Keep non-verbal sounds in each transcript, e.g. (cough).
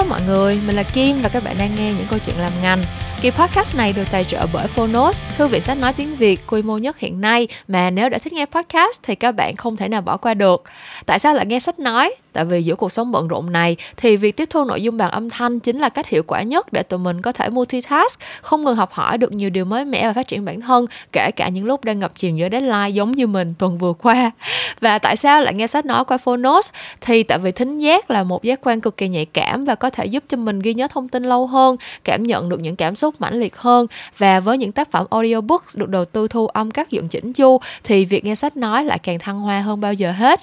Hello mọi người, mình là Kim và các bạn đang nghe những câu chuyện làm ngành. Kỳ podcast này được tài trợ bởi Phonos, thư viện sách nói tiếng Việt quy mô nhất hiện nay mà nếu đã thích nghe podcast thì các bạn không thể nào bỏ qua được. Tại sao lại nghe sách nói? Tại vì giữa cuộc sống bận rộn này thì việc tiếp thu nội dung bằng âm thanh chính là cách hiệu quả nhất để tụi mình có thể multitask, không ngừng học hỏi được nhiều điều mới mẻ và phát triển bản thân, kể cả những lúc đang ngập chìm giữa deadline giống như mình tuần vừa qua. (laughs) Và tại sao lại nghe sách nói qua Phonos? Thì tại vì thính giác là một giác quan cực kỳ nhạy cảm và có thể giúp cho mình ghi nhớ thông tin lâu hơn, cảm nhận được những cảm xúc mãnh liệt hơn và với những tác phẩm audiobooks được đầu tư thu âm các dựng chỉnh chu thì việc nghe sách nói lại càng thăng hoa hơn bao giờ hết.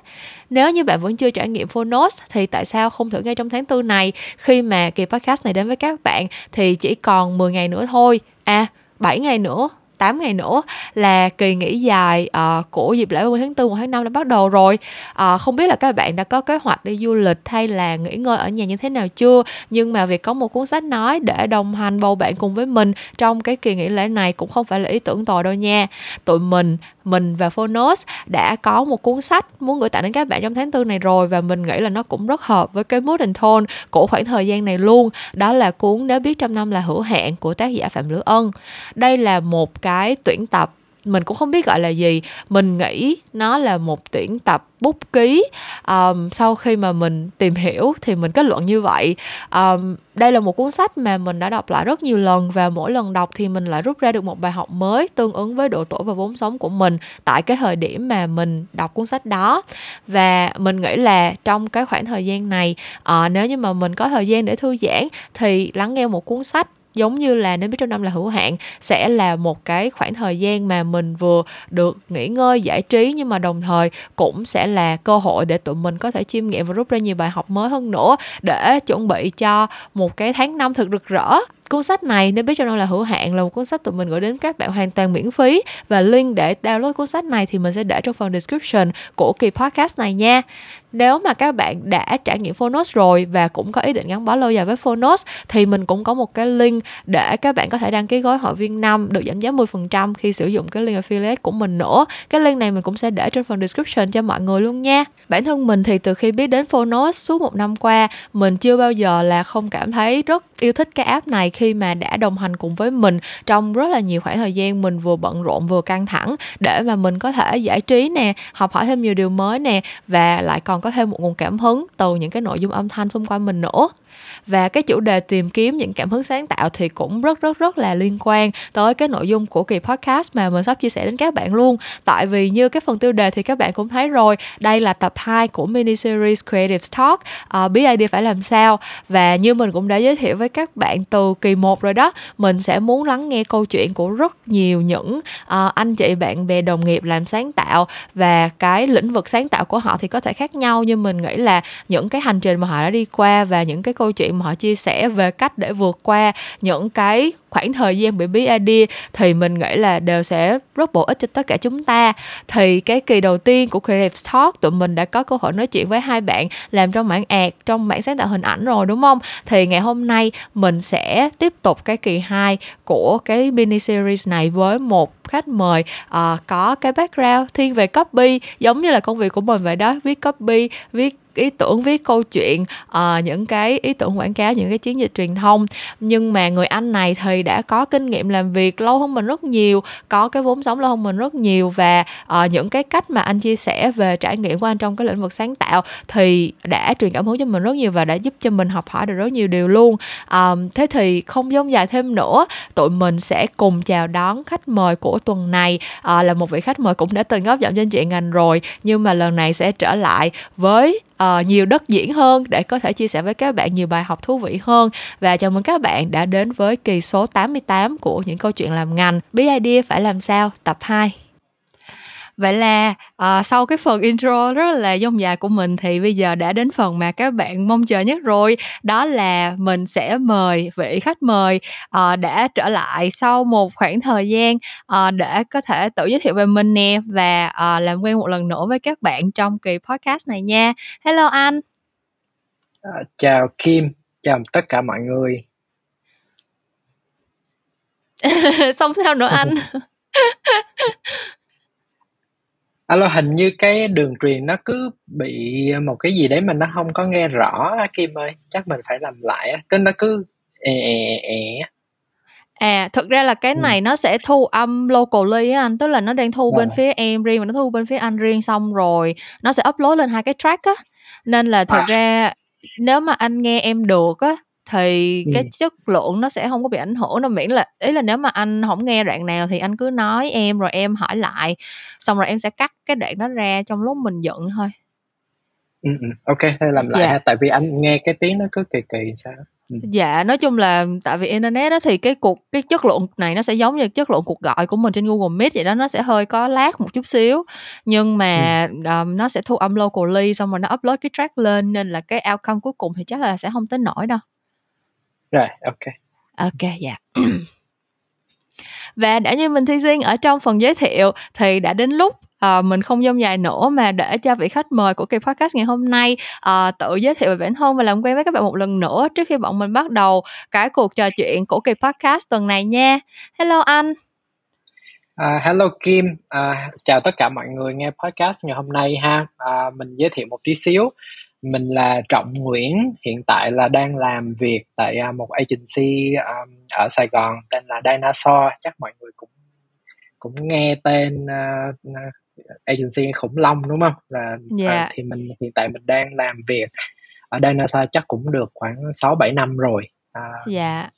Nếu như bạn vẫn chưa trải nghiệm Phonos thì tại sao không thử ngay trong tháng tư này khi mà kỳ podcast này đến với các bạn thì chỉ còn 10 ngày nữa thôi. À, 7 ngày nữa 8 ngày nữa là kỳ nghỉ dài uh, của dịp lễ 30 tháng 4 1 tháng 5 đã bắt đầu rồi. Uh, không biết là các bạn đã có kế hoạch đi du lịch hay là nghỉ ngơi ở nhà như thế nào chưa? Nhưng mà việc có một cuốn sách nói để đồng hành bầu bạn cùng với mình trong cái kỳ nghỉ lễ này cũng không phải là ý tưởng tồi đâu nha. Tụi mình mình và Phonos đã có một cuốn sách muốn gửi tặng đến các bạn trong tháng tư này rồi và mình nghĩ là nó cũng rất hợp với cái mood and tone của khoảng thời gian này luôn. Đó là cuốn nếu biết trăm năm là hữu hạn của tác giả Phạm Lữ Ân. Đây là một cái cái tuyển tập. Mình cũng không biết gọi là gì. Mình nghĩ nó là một tuyển tập bút ký. Um, sau khi mà mình tìm hiểu thì mình kết luận như vậy. Um, đây là một cuốn sách mà mình đã đọc lại rất nhiều lần và mỗi lần đọc thì mình lại rút ra được một bài học mới tương ứng với độ tuổi và vốn sống của mình tại cái thời điểm mà mình đọc cuốn sách đó. Và mình nghĩ là trong cái khoảng thời gian này uh, nếu như mà mình có thời gian để thư giãn thì lắng nghe một cuốn sách giống như là nếu biết trong năm là hữu hạn, sẽ là một cái khoảng thời gian mà mình vừa được nghỉ ngơi, giải trí, nhưng mà đồng thời cũng sẽ là cơ hội để tụi mình có thể chiêm nghiệm và rút ra nhiều bài học mới hơn nữa để chuẩn bị cho một cái tháng năm thật rực rỡ cuốn sách này nên biết cho năm là hữu hạn là một cuốn sách tụi mình gửi đến các bạn hoàn toàn miễn phí và link để download cuốn sách này thì mình sẽ để trong phần description của kỳ podcast này nha nếu mà các bạn đã trải nghiệm Phonos rồi và cũng có ý định gắn bó lâu dài với Phonos thì mình cũng có một cái link để các bạn có thể đăng ký gói hội viên năm được giảm giá 10% khi sử dụng cái link affiliate của mình nữa. Cái link này mình cũng sẽ để trong phần description cho mọi người luôn nha. Bản thân mình thì từ khi biết đến Phonos suốt một năm qua, mình chưa bao giờ là không cảm thấy rất yêu thích cái app này khi mà đã đồng hành cùng với mình trong rất là nhiều khoảng thời gian mình vừa bận rộn vừa căng thẳng để mà mình có thể giải trí nè, học hỏi thêm nhiều điều mới nè và lại còn có thêm một nguồn cảm hứng từ những cái nội dung âm thanh xung quanh mình nữa và cái chủ đề tìm kiếm những cảm hứng sáng tạo thì cũng rất rất rất là liên quan tới cái nội dung của kỳ podcast mà mình sắp chia sẻ đến các bạn luôn. Tại vì như cái phần tiêu đề thì các bạn cũng thấy rồi đây là tập 2 của mini series Creative Talk. Uh, bí idea phải làm sao? Và như mình cũng đã giới thiệu với các bạn từ kỳ 1 rồi đó mình sẽ muốn lắng nghe câu chuyện của rất nhiều những uh, anh chị bạn bè đồng nghiệp làm sáng tạo. Và cái lĩnh vực sáng tạo của họ thì có thể khác nhau nhưng mình nghĩ là những cái hành trình mà họ đã đi qua và những cái câu câu chuyện mà họ chia sẻ về cách để vượt qua những cái khoảng thời gian bị bí idea thì mình nghĩ là đều sẽ rất bổ ích cho tất cả chúng ta. Thì cái kỳ đầu tiên của Creative Talk tụi mình đã có cơ hội nói chuyện với hai bạn làm trong mảng ạt trong mảng sáng tạo hình ảnh rồi đúng không? Thì ngày hôm nay mình sẽ tiếp tục cái kỳ 2 của cái mini series này với một khách mời uh, có cái background thiên về copy giống như là công việc của mình vậy đó viết copy viết ý tưởng viết câu chuyện uh, những cái ý tưởng quảng cáo những cái chiến dịch truyền thông. Nhưng mà người anh này thì đã có kinh nghiệm làm việc lâu hơn mình rất nhiều có cái vốn sống lâu hơn mình rất nhiều và uh, những cái cách mà anh chia sẻ về trải nghiệm của anh trong cái lĩnh vực sáng tạo thì đã truyền cảm hứng cho mình rất nhiều và đã giúp cho mình học hỏi được rất nhiều điều luôn. Um, thế thì không giống dài thêm nữa tụi mình sẽ cùng chào đón khách mời của tuần này. Uh, là một vị khách mời cũng đã từng góp giọng trên chuyện ngành rồi nhưng mà lần này sẽ trở lại với uh, nhiều đất diễn hơn để có thể chia sẻ với các bạn nhiều bài học thú vị hơn. Và chào mừng các bạn đã đến với kỳ số 88 của những câu chuyện làm ngành. Bí idea phải làm sao? Tập 2 Vậy là uh, sau cái phần intro rất là dông dài của mình thì bây giờ đã đến phần mà các bạn mong chờ nhất rồi đó là mình sẽ mời vị khách mời uh, đã trở lại sau một khoảng thời gian uh, để có thể tự giới thiệu về mình nè và uh, làm quen một lần nữa với các bạn trong kỳ podcast này nha. Hello anh. À, chào Kim, chào tất cả mọi người. (laughs) Xong theo nữa anh. (laughs) (laughs) Alo, hình như cái đường truyền nó cứ bị một cái gì đấy mà nó không có nghe rõ á Kim ơi, chắc mình phải làm lại á, nó cứ è è è À, thực ra là cái Ừm. này nó sẽ thu âm locally á anh, tức là nó đang thu bên Rồi. phía em riêng và nó thu bên phía anh riêng xong rồi nó sẽ upload lên hai cái track á. Nên là thật À. ra nếu mà anh nghe em được á thì cái Ừm. chất lượng nó sẽ không có bị ảnh hưởng đâu miễn là ý là nếu mà anh không nghe đoạn nào thì anh cứ nói em rồi em hỏi lại xong rồi em sẽ cắt cái đoạn đó ra trong lúc mình dựng thôi. Ô kê, thôi làm lại Dạ. ha, tại vì anh nghe cái tiếng nó cứ kỳ kỳ sao. Ừm. Dạ, nói chung là tại vì internet á thì cái cuộc cái chất lượng này nó sẽ giống như chất lượng cuộc gọi của mình trên Google Meet vậy đó, nó sẽ hơi có lag một chút xíu. Nhưng mà, ờm, nó sẽ thu âm locally xong rồi nó upload cái track lên nên là cái outcome cuối cùng thì chắc là sẽ hông tới nỗi đâu. Rồi. Ô kê, dạ. Và đã như mình thi xuyên ở trong phần giới thiệu thì đã đến lúc, ờ, mình không dông dài nữa mà để cho vị khách mời của kỳ podcast ngày hôm nay, ờ, tự giới thiệu về bản thân và làm quen với các bạn một lần nữa trước khi bọn mình bắt đầu cái cuộc trò chuyện của kỳ podcast tuần này nha. Hello anh. À, hello Kim, à, chào tất cả mọi người nghe podcast ngày hôm nay ha. À, mình giới thiệu một tí xíu, mình là Trọng Nguyễn, hiện tại là đang làm việc tại, à, một agency, ờm, ở Sài Gòn tên là Dinosaur, chắc mọi người cũng cũng nghe tên, a, a, agency khủng long, đúng hông? Là, ờ, Dạ. thì mình hiện tại mình đang làm việc ở Dinosaur chắc cũng được khoảng 6-7 năm rồi. À, Dạ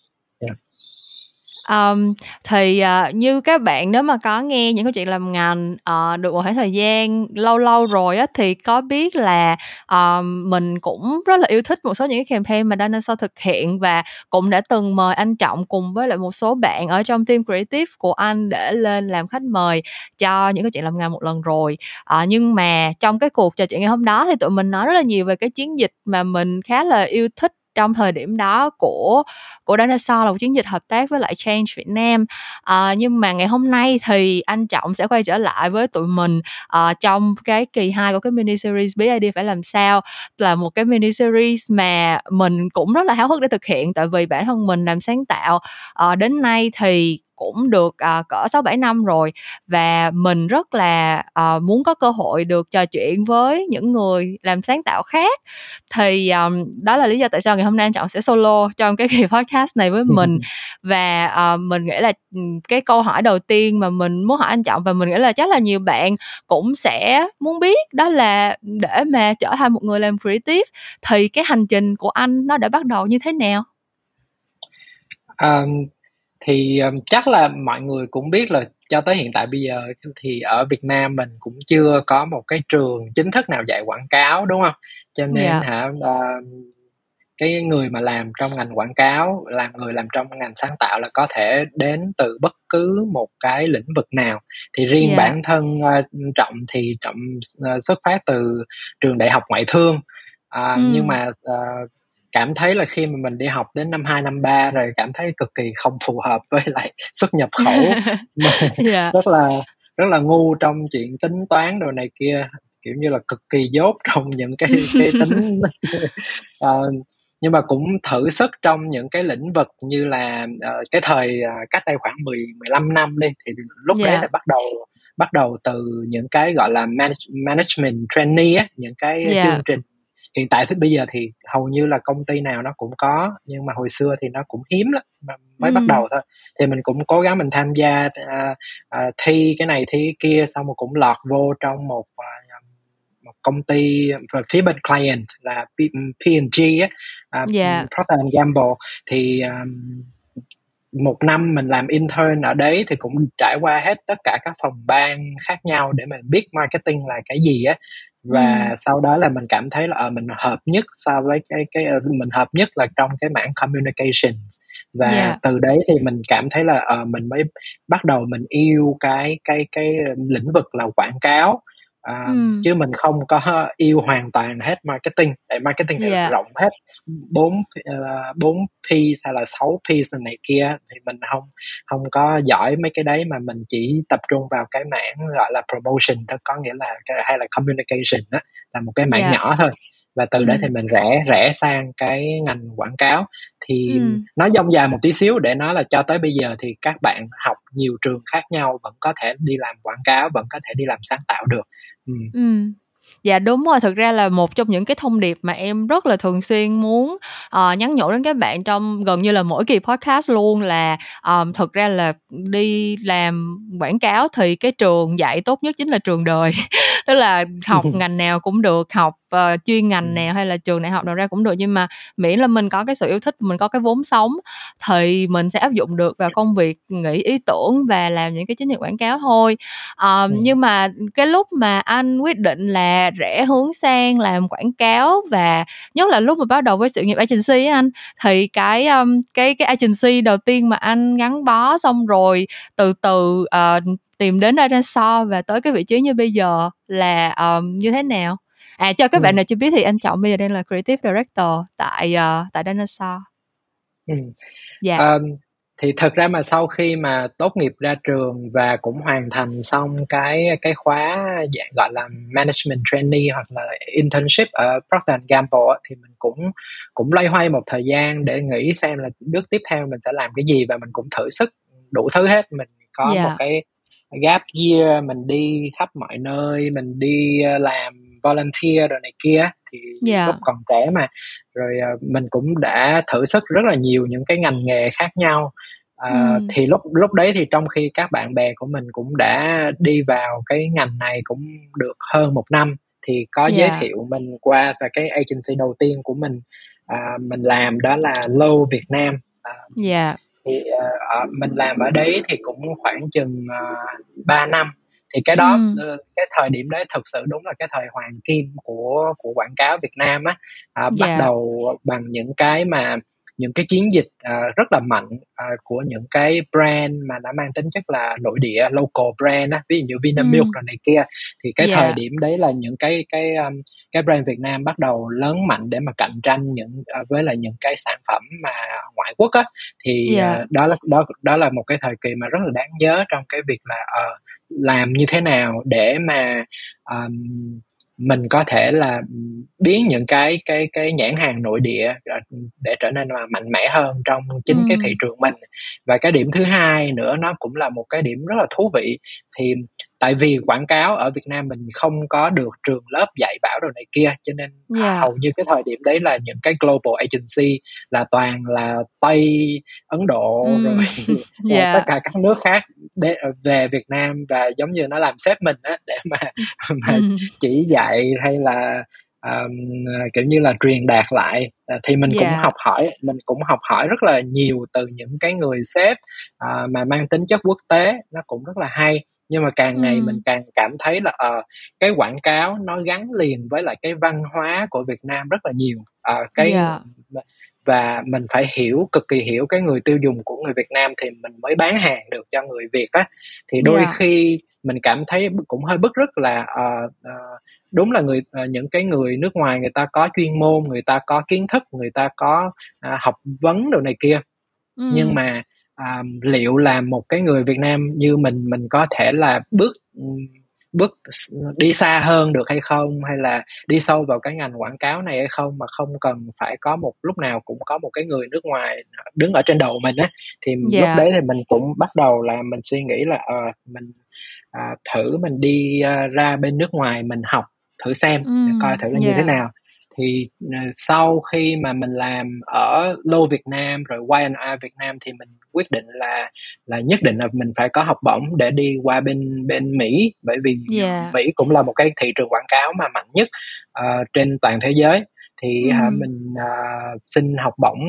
um, thì, uh, như các bạn nếu mà có nghe những câu chuyện làm ngành, uh, được một khoảng thời gian lâu lâu rồi á thì có biết là, um, mình cũng rất là yêu thích một số những cái campaign mà Dinosaur thực hiện và cũng đã từng mời anh Trọng cùng với lại một số bạn ở trong team creative của anh để lên làm khách mời cho những câu chuyện làm ngành một lần rồi. uh, nhưng mà trong cái cuộc trò chuyện ngày hôm đó thì tụi mình nói rất là nhiều về cái chiến dịch mà mình khá là yêu thích trong thời điểm đó của của Dinosaur là một chiến dịch hợp tác với lại Change Việt Nam. à, nhưng mà ngày hôm nay thì anh Trọng sẽ quay trở lại với tụi mình, à, trong cái kỳ 2 của cái mini series Bí Idea phải làm sao, là một cái mini series mà mình cũng rất là háo hức để thực hiện tại vì bản thân mình làm sáng tạo, à, đến nay thì cũng được, ờ, cỡ 6-7 năm rồi và mình rất là, ờ, muốn có cơ hội được trò chuyện với những người làm sáng tạo khác. Thì, ờm, đó là lý do tại sao ngày hôm nay anh Trọng sẽ solo trong cái (laughs) kỳ podcast này với mình. (laughs) Và, ờ, mình nghĩ là, cái câu hỏi đầu tiên mà mình muốn hỏi anh Trọng và mình nghĩ là chắc là nhiều bạn cũng sẽ muốn biết đó là để mà trở thành một người làm creative thì cái hành trình của anh nó đã bắt đầu như thế nào? Ờm, thì, ờm, chắc là mọi người cũng biết là cho tới hiện tại bây giờ thì ở Việt Nam mình cũng chưa có một cái trường chính thức nào dạy quảng cáo, đúng hông? Cho nên Dạ. hả, ờ, cái người mà làm trong ngành quảng cáo, làm người làm trong ngành sáng tạo là có thể đến từ bất cứ một cái lĩnh vực nào. Thì riêng Dạ. bản thân, ơ, Trọng thì Trọng ờ, xuất phát từ trường đại học ngoại thương, à, nhưng Ừm. mà, ờ, cảm thấy là khi mà mình đi học đến năm 2, năm 3 rồi cảm thấy cực kỳ không phù hợp với lại (laughs) xuất nhập khẩu, mà (laughs) Dạ. rất là rất là ngu trong chuyện tính toán đồ này kia, kiểu như là, cực kỳ dốt (laughs) trong những cái cái tính ờ, nhưng mà cũng thử sức trong những cái lĩnh vực như là, ờ, cái thời, à, cách đây khoảng 10, 15 năm đi, thì lúc đấy Dạ. là bắt đầu bắt đầu từ những cái, gọi là, manage management trainee á, những cái Dạ. chương trình hiện tại tới bây giờ thì hầu như là công ty nào nó cũng có, nhưng mà hồi xưa thì nó cũng hiếm lắm, mới bắt Ừm. đầu thôi. Thì mình cũng cố gắng mình tham gia, a, à, thi cái này thi cái kia, xong rồi cũng lọt vô trong một, à, một công ty về phía bên client là P P&G á, à, Dạ. Procter Gamble. Thì, ờm, một năm mình làm intern ở đấy thì cũng trải qua hết tất cả các phòng ban khác nhau để mình biết marketing là cái gì á. Và Ừm. sau đó là mình cảm thấy là, ờ, mình hợp nhất so với cái cái, ơ, mình hợp nhất là trong cái mảng communications. Và Dạ. từ đấy thì mình cảm thấy là, ờ, mình mới bắt đầu mình yêu cái cái cái, lĩnh vực là quảng cáo, à, Ừm. chứ mình không có yêu hoàn toàn hết marketing, tại marketing thì Dạ. rộng hết 4 ờ, 4 P's hay là 6 P's này kia thì mình hông hông có giỏi mấy cái đấy, mà mình chỉ tập trung vào cái mảng, gọi là, promotion thôi, có nghĩa là hay là communication á, là một cái mảng Dạ. nhỏ thôi. Và từ đấy thì Ừm. mình rẽ rẽ sang cái ngành quảng cáo. Thì Ừm. nói dông dài một tí xíu để nói là cho tới bây giờ thì các bạn học nhiều trường khác nhau vẫn có thể đi làm quảng cáo vẫn có thể đi làm sáng tạo được. Ừ. Ừ dạ đúng rồi thực ra là một trong những cái thông điệp mà em rất là thường xuyên muốn uh, nhắn nhủ đến các bạn trong gần như là mỗi kỳ podcast luôn là um, thực ra là đi làm quảng cáo thì cái trường dạy tốt nhất chính là trường đời. (laughs) Tức là học (laughs) ngành nào cũng được học uh, chuyên ngành nào hay là trường đại học nào ra cũng được nhưng mà miễn là mình có cái sự yêu thích mình có cái vốn sống thì mình sẽ áp dụng được vào công việc nghĩ ý tưởng và làm những cái chiến dịch quảng cáo thôi. Um, nhưng mà cái lúc mà anh quyết định là rẽ hướng sang làm quảng cáo và nhất là lúc mà bắt đầu với sự nghiệp agency ấy anh thì cái um, cái cái agency đầu tiên mà anh gắn bó xong rồi từ từ uh, tìm đến Aranso và tới cái vị trí như bây giờ là um, như thế nào à cho các ừ. bạn nào chưa biết thì anh chọn bây giờ đang là creative director tại uh, tại Dinosaur ừ. dạ um, thì thật ra mà sau khi mà tốt nghiệp ra trường và cũng hoàn thành xong cái cái khóa dạng gọi là management trainee hoặc là internship ở Procter Gamble thì mình cũng cũng loay hoay một thời gian để nghĩ xem là bước tiếp theo mình sẽ làm cái gì và mình cũng thử sức đủ thứ hết mình có yeah. một dạ. cái gap year mình đi khắp mọi nơi mình đi ờ, làm volunteer rồi này kia thì yeah. Dạ. lúc còn trẻ mà rồi ờ, mình cũng đã thử sức rất là nhiều những cái ngành nghề khác nhau à, ừ. thì lúc lúc đấy thì trong khi các bạn bè của mình cũng đã đi vào cái ngành này cũng được hơn một năm thì có yeah. giới dạ. thiệu mình qua và cái agency đầu tiên của mình à, mình làm đó là Low Việt Nam à, yeah. Dạ. thì à, mình làm ở đấy thì cũng khoảng chừng à, 3 năm thì cái đó ừ. cái thời điểm đấy thực sự đúng là cái thời hoàng kim của của quảng cáo Việt Nam á à, yeah. bắt dạ. đầu bằng những cái mà những cái chiến dịch uh, rất là mạnh uh, của những cái brand mà đã mang tính chất là nội địa local brand á ví dụ như Vinamilk ừ. rồi này kia thì cái yeah. thời điểm đấy là những cái cái um, cái brand Việt Nam bắt đầu lớn mạnh để mà cạnh tranh những uh, với lại những cái sản phẩm mà ngoại quốc á thì yeah. uh, đó là đó đó là một cái thời kỳ mà rất là đáng nhớ trong cái việc là uh, làm như thế nào để mà um, mình có thể là biến những cái cái cái nhãn hàng nội địa để trở nên mà mạnh mẽ hơn trong chính ừ. cái thị trường mình và cái điểm thứ hai nữa nó cũng là một cái điểm rất là thú vị thì tại vì quảng cáo ở Việt Nam mình không có được trường lớp dạy bảo rồi này kia cho nên yeah. hầu như cái thời điểm đấy là những cái global agency là toàn là Tây Ấn Độ mm. rồi (laughs) yeah. tất cả các nước khác để về Việt Nam và giống như nó làm sếp mình á để mà (laughs) mà mm. chỉ dạy hay là um, kiểu như là truyền đạt lại uh, thì mình yeah. cũng học hỏi mình cũng học hỏi rất là nhiều từ những cái người sếp uh, mà mang tính chất quốc tế nó cũng rất là hay nhưng mà càng ngày ừ. mình càng cảm thấy là uh, cái quảng cáo nó gắn liền với lại cái văn hóa của Việt Nam rất là nhiều uh, cái yeah. và mình phải hiểu cực kỳ hiểu cái người tiêu dùng của người Việt Nam thì mình mới bán hàng được cho người Việt á thì đôi yeah. khi mình cảm thấy cũng hơi bức rứt là uh, uh, đúng là người uh, những cái người nước ngoài người ta có chuyên môn người ta có kiến thức người ta có uh, học vấn đồ này kia ừ. nhưng mà à, liệu là một cái người Việt Nam như mình mình có thể là bước bước đi xa hơn được hay không hay là đi sâu vào cái ngành quảng cáo này hay không mà không cần phải có một lúc nào cũng có một cái người nước ngoài đứng ở trên đầu mình á thì yeah. lúc dạ. đấy thì mình cũng bắt đầu là mình suy nghĩ là uh, mình uh, thử mình đi uh, ra bên nước ngoài mình học thử xem mm, coi thử là yeah. như thế dạ. nào thì uh, sau khi mà mình làm ở Lô Việt Nam rồi Y&R Việt Nam thì mình quyết định là là nhất định là mình phải có học bổng để đi qua bên bên Mỹ bởi vì yeah. Mỹ cũng là một cái thị trường quảng cáo mà mạnh nhất uh, trên toàn thế giới thì ừ. hả mình uh, xin học bổng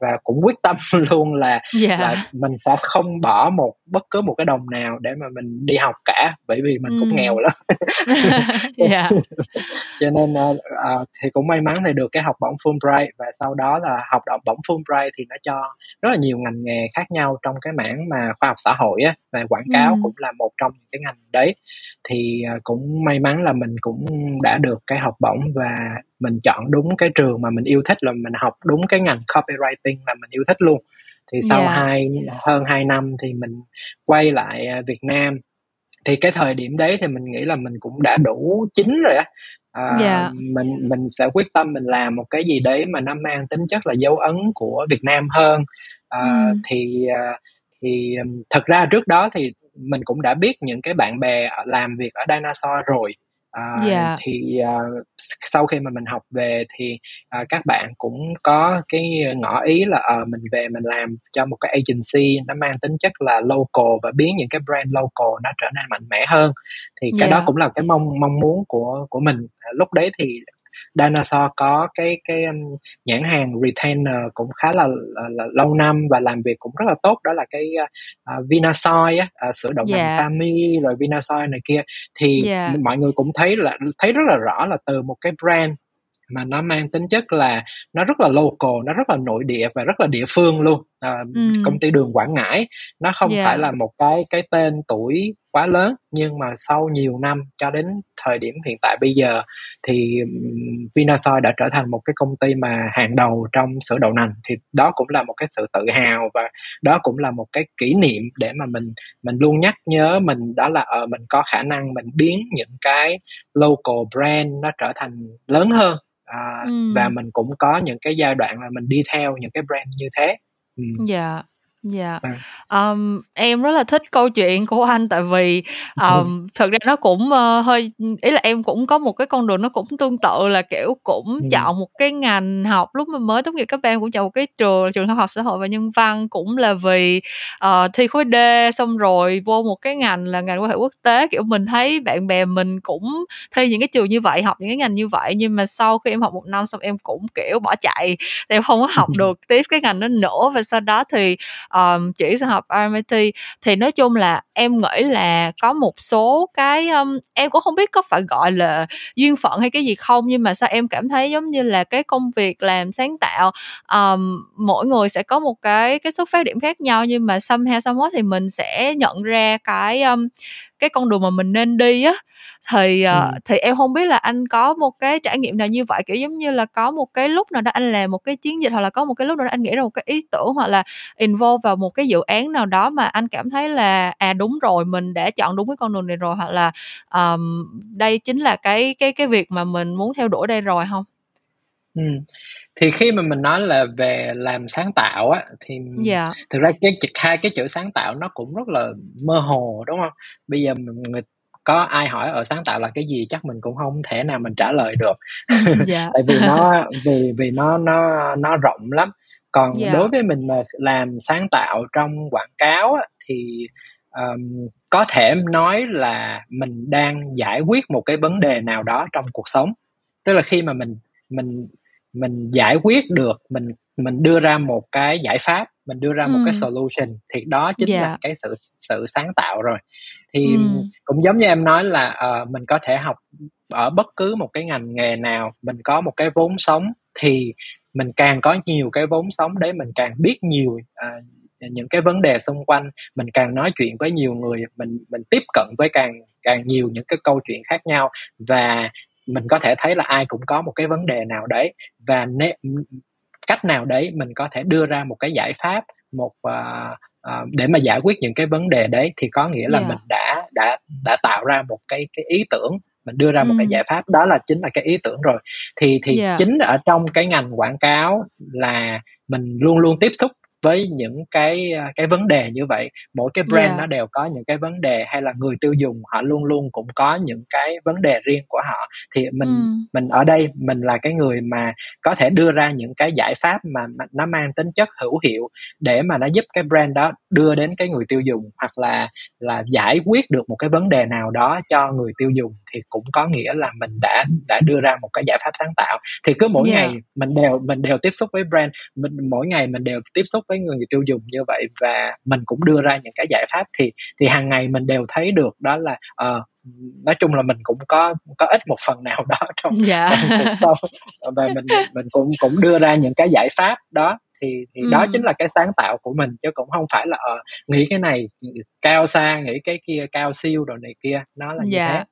và cũng quyết tâm (laughs) luôn là yeah. là mình sẽ không bỏ một bất cứ một cái đồng nào để mà mình đi học cả bởi vì mình ừ. cũng nghèo lắm (laughs) (laughs) cho nên uh, uh, thì cũng may mắn thì được cái học bổng Fulbright và sau đó là học động bổng Fulbright thì nó cho rất là nhiều ngành nghề khác nhau trong cái mảng mà khoa học xã hội á và quảng cáo ừ. cũng là một trong những cái ngành đấy thì à, cũng may mắn là mình cũng đã được cái học bổng và mình chọn đúng cái trường mà mình yêu thích là mình học đúng cái ngành copywriting là mình yêu thích luôn thì sau yeah. hai hơn 2 năm thì mình quay lại à, Việt Nam thì cái thời điểm đấy thì mình nghĩ là mình cũng đã đủ chín rồi á à, yeah. mình mình sẽ quyết tâm mình làm một cái gì đấy mà nó mang tính chất là dấu ấn của Việt Nam hơn à, mm. thì à, thì thật ra trước đó thì mình cũng đã biết những cái bạn bè làm việc ở Dinosaur rồi À, yeah. thì à, sau khi mà mình học về thì à, các bạn cũng có cái ngỏ ý là à, mình về mình làm cho một cái agency nó mang tính chất là local và biến những cái brand local nó trở nên mạnh mẽ hơn thì cái yeah. đó cũng là cái mong mong muốn của của mình à, lúc đấy thì Dinosaur có cái cái um, nhãn hàng retainer cũng khá là, là, là lâu năm và làm việc cũng rất là tốt đó là cái uh, Vinasoy á uh, sữa đậu nành yeah. Tami rồi Vinasoy này kia thì yeah. mọi người cũng thấy là thấy rất là rõ là từ một cái brand mà nó mang tính chất là nó rất là local nó rất là nội địa và rất là địa phương luôn à, ừ. công ty đường quảng ngãi nó không yeah. phải là một cái cái tên tuổi quá lớn nhưng mà sau nhiều năm cho đến thời điểm hiện tại bây giờ thì Vinasoy đã trở thành một cái công ty mà hàng đầu trong sữa đậu nành thì đó cũng là một cái sự tự hào và đó cũng là một cái kỷ niệm để mà mình mình luôn nhắc nhớ mình đó là ở uh, mình có khả năng mình biến những cái local brand nó trở thành lớn hơn à, ừ. và mình cũng có những cái giai đoạn là mình đi theo những cái brand như thế ừ. dạ Dạ, ờm, em rất là thích câu chuyện của anh tại vì, ờm, (laughs) thực ra nó cũng, ơ, hơi ý là em cũng có một cái con đường nó cũng tương tự là, kiểu, cũng Ừm. chọn một cái ngành học lúc mà mới tốt nghiệp cấp 3 em cũng chọn một cái trường trường học Xã hội và Nhân văn, cũng là vì, ờ, thi khối D xong rồi vô một cái ngành là ngành quan hệ quốc tế. Kiểu, mình thấy bạn bè mình cũng thi những cái trường như vậy, học những cái ngành như vậy, nhưng mà sau khi em học một năm xong em cũng, kiểu, bỏ chạy, em không có học (laughs) được tiếp cái ngành đó nữa và sau đó thì, um, chỉ sang học RMIT thì nói chung là em nghĩ là có một số cái um, em cũng không biết có phải gọi là duyên phận hay cái gì không nhưng mà sao em cảm thấy giống như là cái công việc làm sáng tạo um, mỗi người sẽ có một cái cái xuất phát điểm khác nhau nhưng mà somehow somewhat thì mình sẽ nhận ra cái um, cái con đường mà mình nên đi á thì uh, thì em không biết là anh có một cái trải nghiệm nào như vậy kiểu giống như là có một cái lúc nào đó anh làm một cái chiến dịch hoặc là có một cái lúc nào đó anh nghĩ ra một cái ý tưởng hoặc là involve vào một cái dự án nào đó mà anh cảm thấy là à đúng rồi mình đã chọn đúng cái con đường này rồi hoặc là um, đây chính là cái cái cái việc mà mình muốn theo đuổi đây rồi không? Ừ thì khi mà mình nói là về làm sáng tạo á thì dạ. thực ra cái hai cái chữ sáng tạo nó cũng rất là mơ hồ đúng không bây giờ người có ai hỏi ở sáng tạo là cái gì chắc mình cũng không thể nào mình trả lời được (laughs) dạ. (laughs) tại vì nó vì vì nó nó nó rộng lắm còn dạ. đối với mình mà làm sáng tạo trong quảng cáo á, thì um, có thể nói là mình đang giải quyết một cái vấn đề nào đó trong cuộc sống tức là khi mà mình mình mình giải quyết được mình mình đưa ra một cái giải pháp mình đưa ra một cái solution thì đó chính yeah. là dạ. cái sự sự sáng tạo rồi thì ừ. cũng giống như em nói là uh, mình có thể học ở bất cứ một cái ngành nghề nào mình có một cái vốn sống thì mình càng có nhiều cái vốn sống để mình càng biết nhiều uh, những cái vấn đề xung quanh mình càng nói chuyện với nhiều người mình mình tiếp cận với càng càng nhiều những cái câu chuyện khác nhau và mình có thể thấy là ai cũng có một cái vấn đề nào đấy và nếu cách nào đấy mình có thể đưa ra một cái giải pháp một uh, uh, để mà giải quyết những cái vấn đề đấy thì có nghĩa là yeah. mình đã đã đã tạo ra một cái cái ý tưởng mình đưa ra một cái giải pháp đó là chính là cái ý tưởng rồi thì thì yeah. chính ở trong cái ngành quảng cáo là mình luôn luôn tiếp xúc với những cái à, cái vấn đề như vậy mỗi cái brand yeah. nó đều có những cái vấn đề hay là người tiêu dùng họ luôn luôn cũng có những cái vấn đề riêng của họ thì mình ừ. mình ở đây mình là cái người mà có thể đưa ra những cái giải pháp mà nó mang tính chất hữu hiệu để mà nó giúp cái brand đó đưa đến cái người tiêu dùng hoặc là là giải quyết được một cái vấn đề nào đó cho người tiêu dùng thì cũng có nghĩa là mình đã đã đưa ra một cái giải pháp sáng tạo thì cứ mỗi yeah. ngày mình đều mình đều tiếp xúc với brand mình mỗi ngày mình đều tiếp xúc với người tiêu dùng như vậy và mình cũng đưa ra những cái giải pháp thì thì hàng ngày mình đều thấy được đó là uh, nói chung là mình cũng có có ít một phần nào đó trong, dạ. trong cuộc sống và mình mình cũng cũng đưa ra những cái giải pháp đó thì thì ừ. đó chính là cái sáng tạo của mình chứ cũng không phải là uh, nghĩ cái này cao xa nghĩ cái kia cao siêu rồi này kia nó là như dạ. thế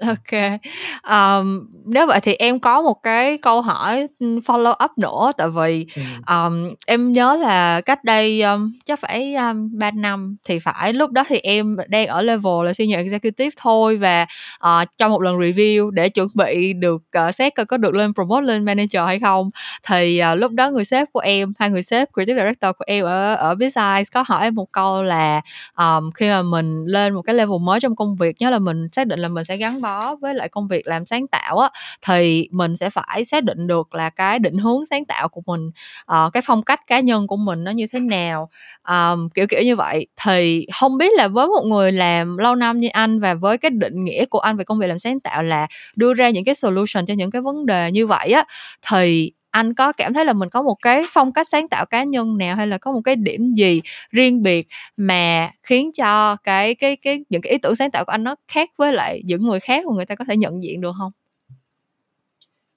OK. Ờm, nếu vậy thì em có một cái câu hỏi, follow up nữa, tại vì, ờm, em nhớ là cách đây, ưm, chắc phải, a, 3 năm thì phải, lúc đó thì em đang ở level là senior executive thôi và, ờ, trong một lần review để chuẩn bị được, ờ, xét coi có được lên promote lên manager hay không, thì, ờ, lúc đó người sếp của em, hai người sếp creative director của em ở ở Bitsize có hỏi em một câu là, ờm, khi mà mình lên một cái level mới trong công việc, nhớ là mình xác định là mình sẽ gắn bó với lại công việc làm sáng tạo á, thì mình sẽ phải xác định được là cái định hướng sáng tạo của mình, uh, cái phong cách cá nhân của mình nó như thế nào, um, kiểu, kiểu như vậy. Thì không biết là với một người làm lâu năm như anh và với cái định nghĩa của anh về công việc làm sáng tạo là đưa ra những cái solution cho những cái vấn đề như vậy á, thì anh có cảm thấy là mình có một cái phong cách sáng tạo cá nhân nào hay là có một cái điểm gì riêng biệt mà khiến cho cái cái cái những cái ý tưởng sáng tạo của anh nó khác với lại những người khác mà người ta có thể nhận diện được không?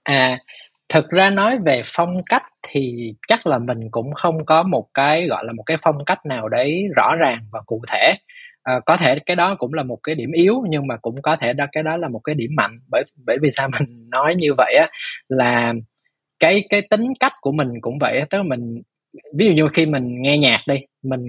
À, thực ra nói về phong cách thì chắc là mình cũng không có một cái, gọi là, một cái phong cách nào đấy rõ ràng và cụ thể. à, có thể cái đó cũng là một cái điểm yếu nhưng mà cũng có thể đó cái đó là một cái điểm mạnh, bởi bởi vì sao mình nói như vậy á, là cái cái tính cách của mình cũng vậy tức là mình ví dụ như khi mình nghe nhạc đi, mình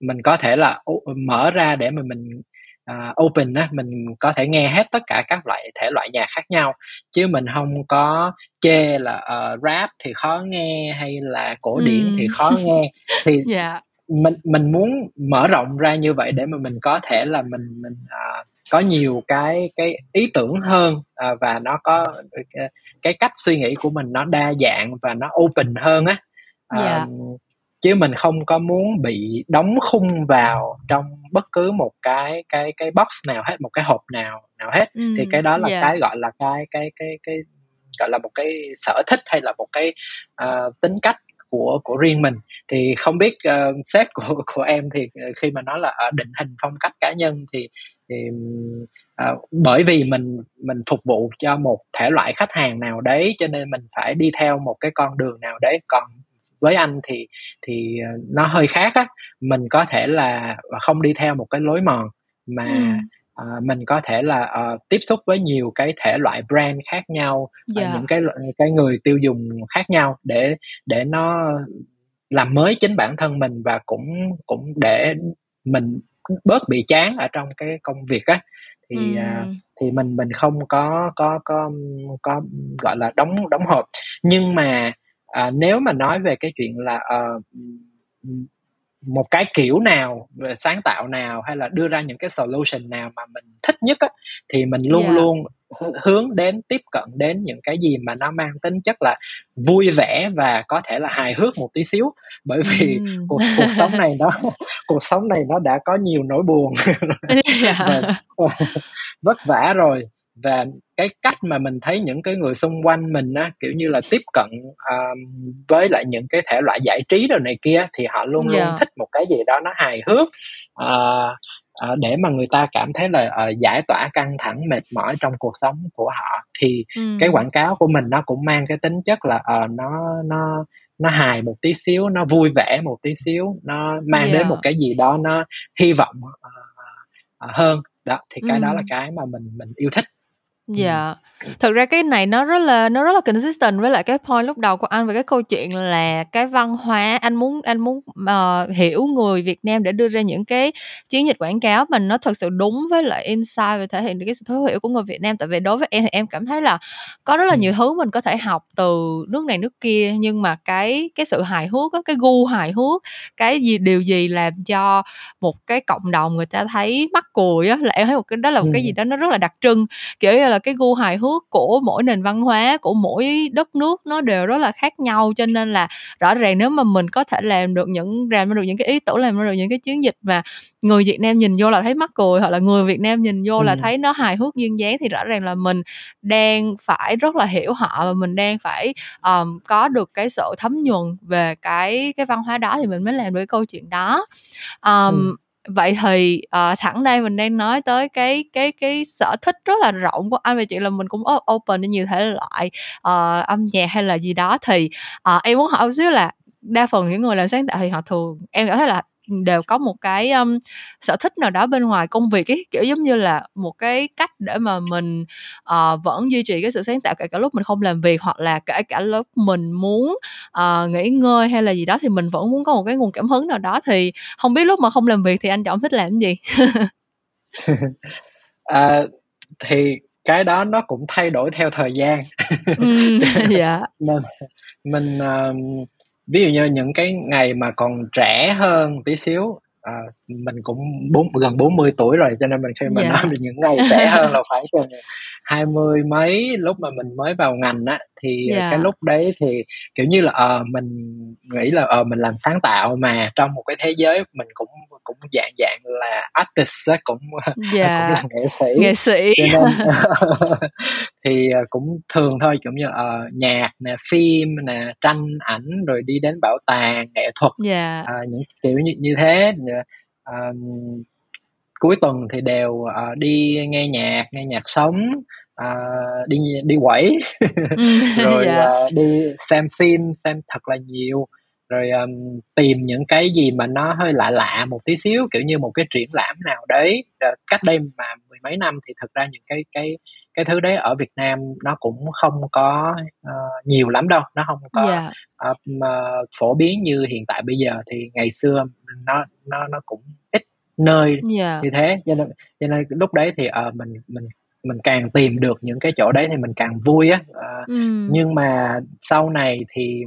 mình có thể là mở ra để mà mình, à, open á, mình có thể nghe hết tất cả các loại thể loại nhạc khác nhau, chứ mình hông có chê là, ờ, Rap thì khó nghe hay là cổ điển Ừm. thì khó nghe. Thì (laughs) Dạ. mình mình muốn mở rộng ra như vậy để mà mình có thể là mình mình, à, có nhiều cái cái ý tưởng hơn, ờ, và nó có cái cái cách suy nghĩ của mình nó đa dạng và nó open hơn á. Dạ. Ờm, chứ mình không có muốn bị đóng khung vào trong bất cứ một cái cái cái box nào hết, một cái hộp nào nào hết. Thì Ừm, cái đó là dạ. cái, gọi là, cái cái cái cái, gọi là, một cái sở thích hay là một cái, ờ, tính cách của của riêng mình. Thì không biết, ờ, sếp của của em thì, khi mà nói là, ờ, định hình phong cách cá nhân thì thì, ờ, bởi vì mình mình phục vụ cho một thể loại khách hàng nào đấy, cho nên mình phải đi theo một cái con đường nào đấy. Còn với anh thì thì, ờ, nó hơi khác á, mình có thể là, ờ, không đi theo một cái lối mòn mà, Ừm. ờ, mình có thể là, ờ, tiếp xúc với nhiều cái thể loại brand khác nhau, ờ, Dạ. những cái cái người tiêu dùng khác nhau để để nó làm mới chính bản thân mình và cũng cũng để mình bớt bị chán ở trong cái công việc á. Thì, à, Ừm. thì mình mình không có có có có, gọi là, đóng đóng hộp. Nhưng mà, à, nếu mà nói về cái chuyện là, ừm, một cái kiểu nào, sáng tạo nào hay là đưa ra những cái solution nào mà mình thích nhất á, thì mình luôn Dạ. luôn hướng đến, tiếp cận đến những cái gì mà nó mang tính chất là vui vẻ và có thể là hài hước một tí xíu. Bởi vì Ừm. cuộc cuộc sống này nó cuộc sống này nó đã có nhiều nỗi buồn (laughs) và Dạ. vất vả rồi. Và cái cách mà mình thấy những cái người xung quanh mình á, kiểu như là, tiếp cận, ờm, với lại những cái thể loại giải trí đồ này kia thì họ luôn luôn Dạ. thích một cái gì đó nó hài hước, ờ, ờ, để mà người ta cảm thấy là, ờ, giải tỏa căng thẳng, mệt mỏi trong cuộc sống của họ. Thì cái Ừm. quảng cáo của mình nó cũng mang cái tính chất là, ờ, nó nó nó hài một tí xíu, nó vui vẻ một tí xíu, nó mang đến một cái gì đó nó hy vọng, ờ, hơn. Đó, thì cái đó là cái mà mình mình yêu thích. Dạ. Thực ra cái này nó rất là nó rất là consistent với lại cái point lúc đầu của anh về cái câu chuyện là cái văn hóa anh muốn anh muốn, ờ, hiểu người Việt Nam để đưa ra những cái chiến dịch quảng cáo mà nó thực sự đúng với lại insight và thể hiện được cái sự thấu hiểu của người Việt Nam. Tại vì đối với em thì em cảm thấy là có rất là nhiều thứ mình có thể học từ nước này nước kia, nhưng mà cái cái sự hài hước á, cái gu hài hước, cái gì điều gì làm cho một cái cộng đồng người ta thấy mắc cười á, là em thấy một cái đó là một cái gì đó nó rất là đặc trưng. Kiểu như là, cái gu hài hước của mỗi nền văn hóa, của mỗi đất nước nó đều rất là khác nhau, cho nên là rõ ràng nếu mà mình có thể làm được những làm được những cái ý tưởng, làm được những cái chiến dịch mà người Việt Nam nhìn vô là thấy mắc cười, hoặc là người Việt Nam nhìn vô là Ừm. thấy nó hài hước duyên dáng thì rõ ràng là mình đang phải rất là hiểu họ và mình đang phải, ờm, có được cái sự thấm nhuần về cái cái văn hóa đó thì mình mới làm được cái câu chuyện đó. Ờm, Ừm vậy thì, ờ, sẵn đây mình đang nói tới cái cái cái sở thích rất là rộng của anh và chị là mình cũng open đến nhiều thể loại, ờ, âm nhạc hay là gì đó. Thì, ờ, em muốn hỏi một xíu là đa phần những người làm sáng tạo thì họ thường em cảm thấy là đều có một cái um, sở thích nào đó bên ngoài công việc ấy. Kiểu giống như là một cái cách để mà mình uh, vẫn duy trì cái sự sáng tạo kể cả lúc mình không làm việc hoặc là kể cả lúc mình muốn uh, nghỉ ngơi hay là gì đó thì mình vẫn muốn có một cái nguồn cảm hứng nào đó. Thì không biết lúc mà không làm việc thì anh chọn thích làm cái gì? (laughs) À, thì cái đó nó cũng thay đổi theo thời gian. Ừ, (laughs) dạ. Nên mình uh, ví dụ như những cái ngày mà còn trẻ hơn tí xíu à, mình cũng bốn gần 40 tuổi rồi cho nên mình khi mà yeah. Dạ. nói về những ngày (laughs) trẻ hơn là khoảng chừng hai mươi mấy lúc mà mình mới vào ngành á thì yeah. Dạ. cái lúc đấy thì kiểu như là ờ uh, mình nghĩ là ờ uh, mình làm sáng tạo mà trong một cái thế giới mình cũng dạng dạng là artist á cũng yeah. (laughs) cũng dạ. là nghệ sĩ nghệ sĩ cho nên (laughs) thì uh, cũng thường thôi cũng như uh, nhạc nè phim nè tranh ảnh rồi đi đến bảo tàng nghệ thuật yeah. uh, những kiểu như như thế uh, cuối tuần thì đều uh, đi nghe nhạc nghe nhạc sống uh, đi đi quẩy ừ, (laughs) rồi yeah. Dạ. uh, đi xem phim xem thật là nhiều rồi um, tìm những cái gì mà nó hơi lạ lạ một tí xíu kiểu như một cái triển lãm nào đấy cách đây mà mười mấy năm thì thực ra những cái cái cái thứ đấy ở Việt Nam nó cũng không có uh, nhiều lắm đâu nó không có yeah. uh, uh, phổ biến như hiện tại bây giờ thì ngày xưa nó nó nó cũng ít nơi yeah. như thế cho nên cho nên lúc đấy thì uh, mình mình mình càng tìm được những cái chỗ đấy thì mình càng vui á uh, ừ. nhưng mà sau này thì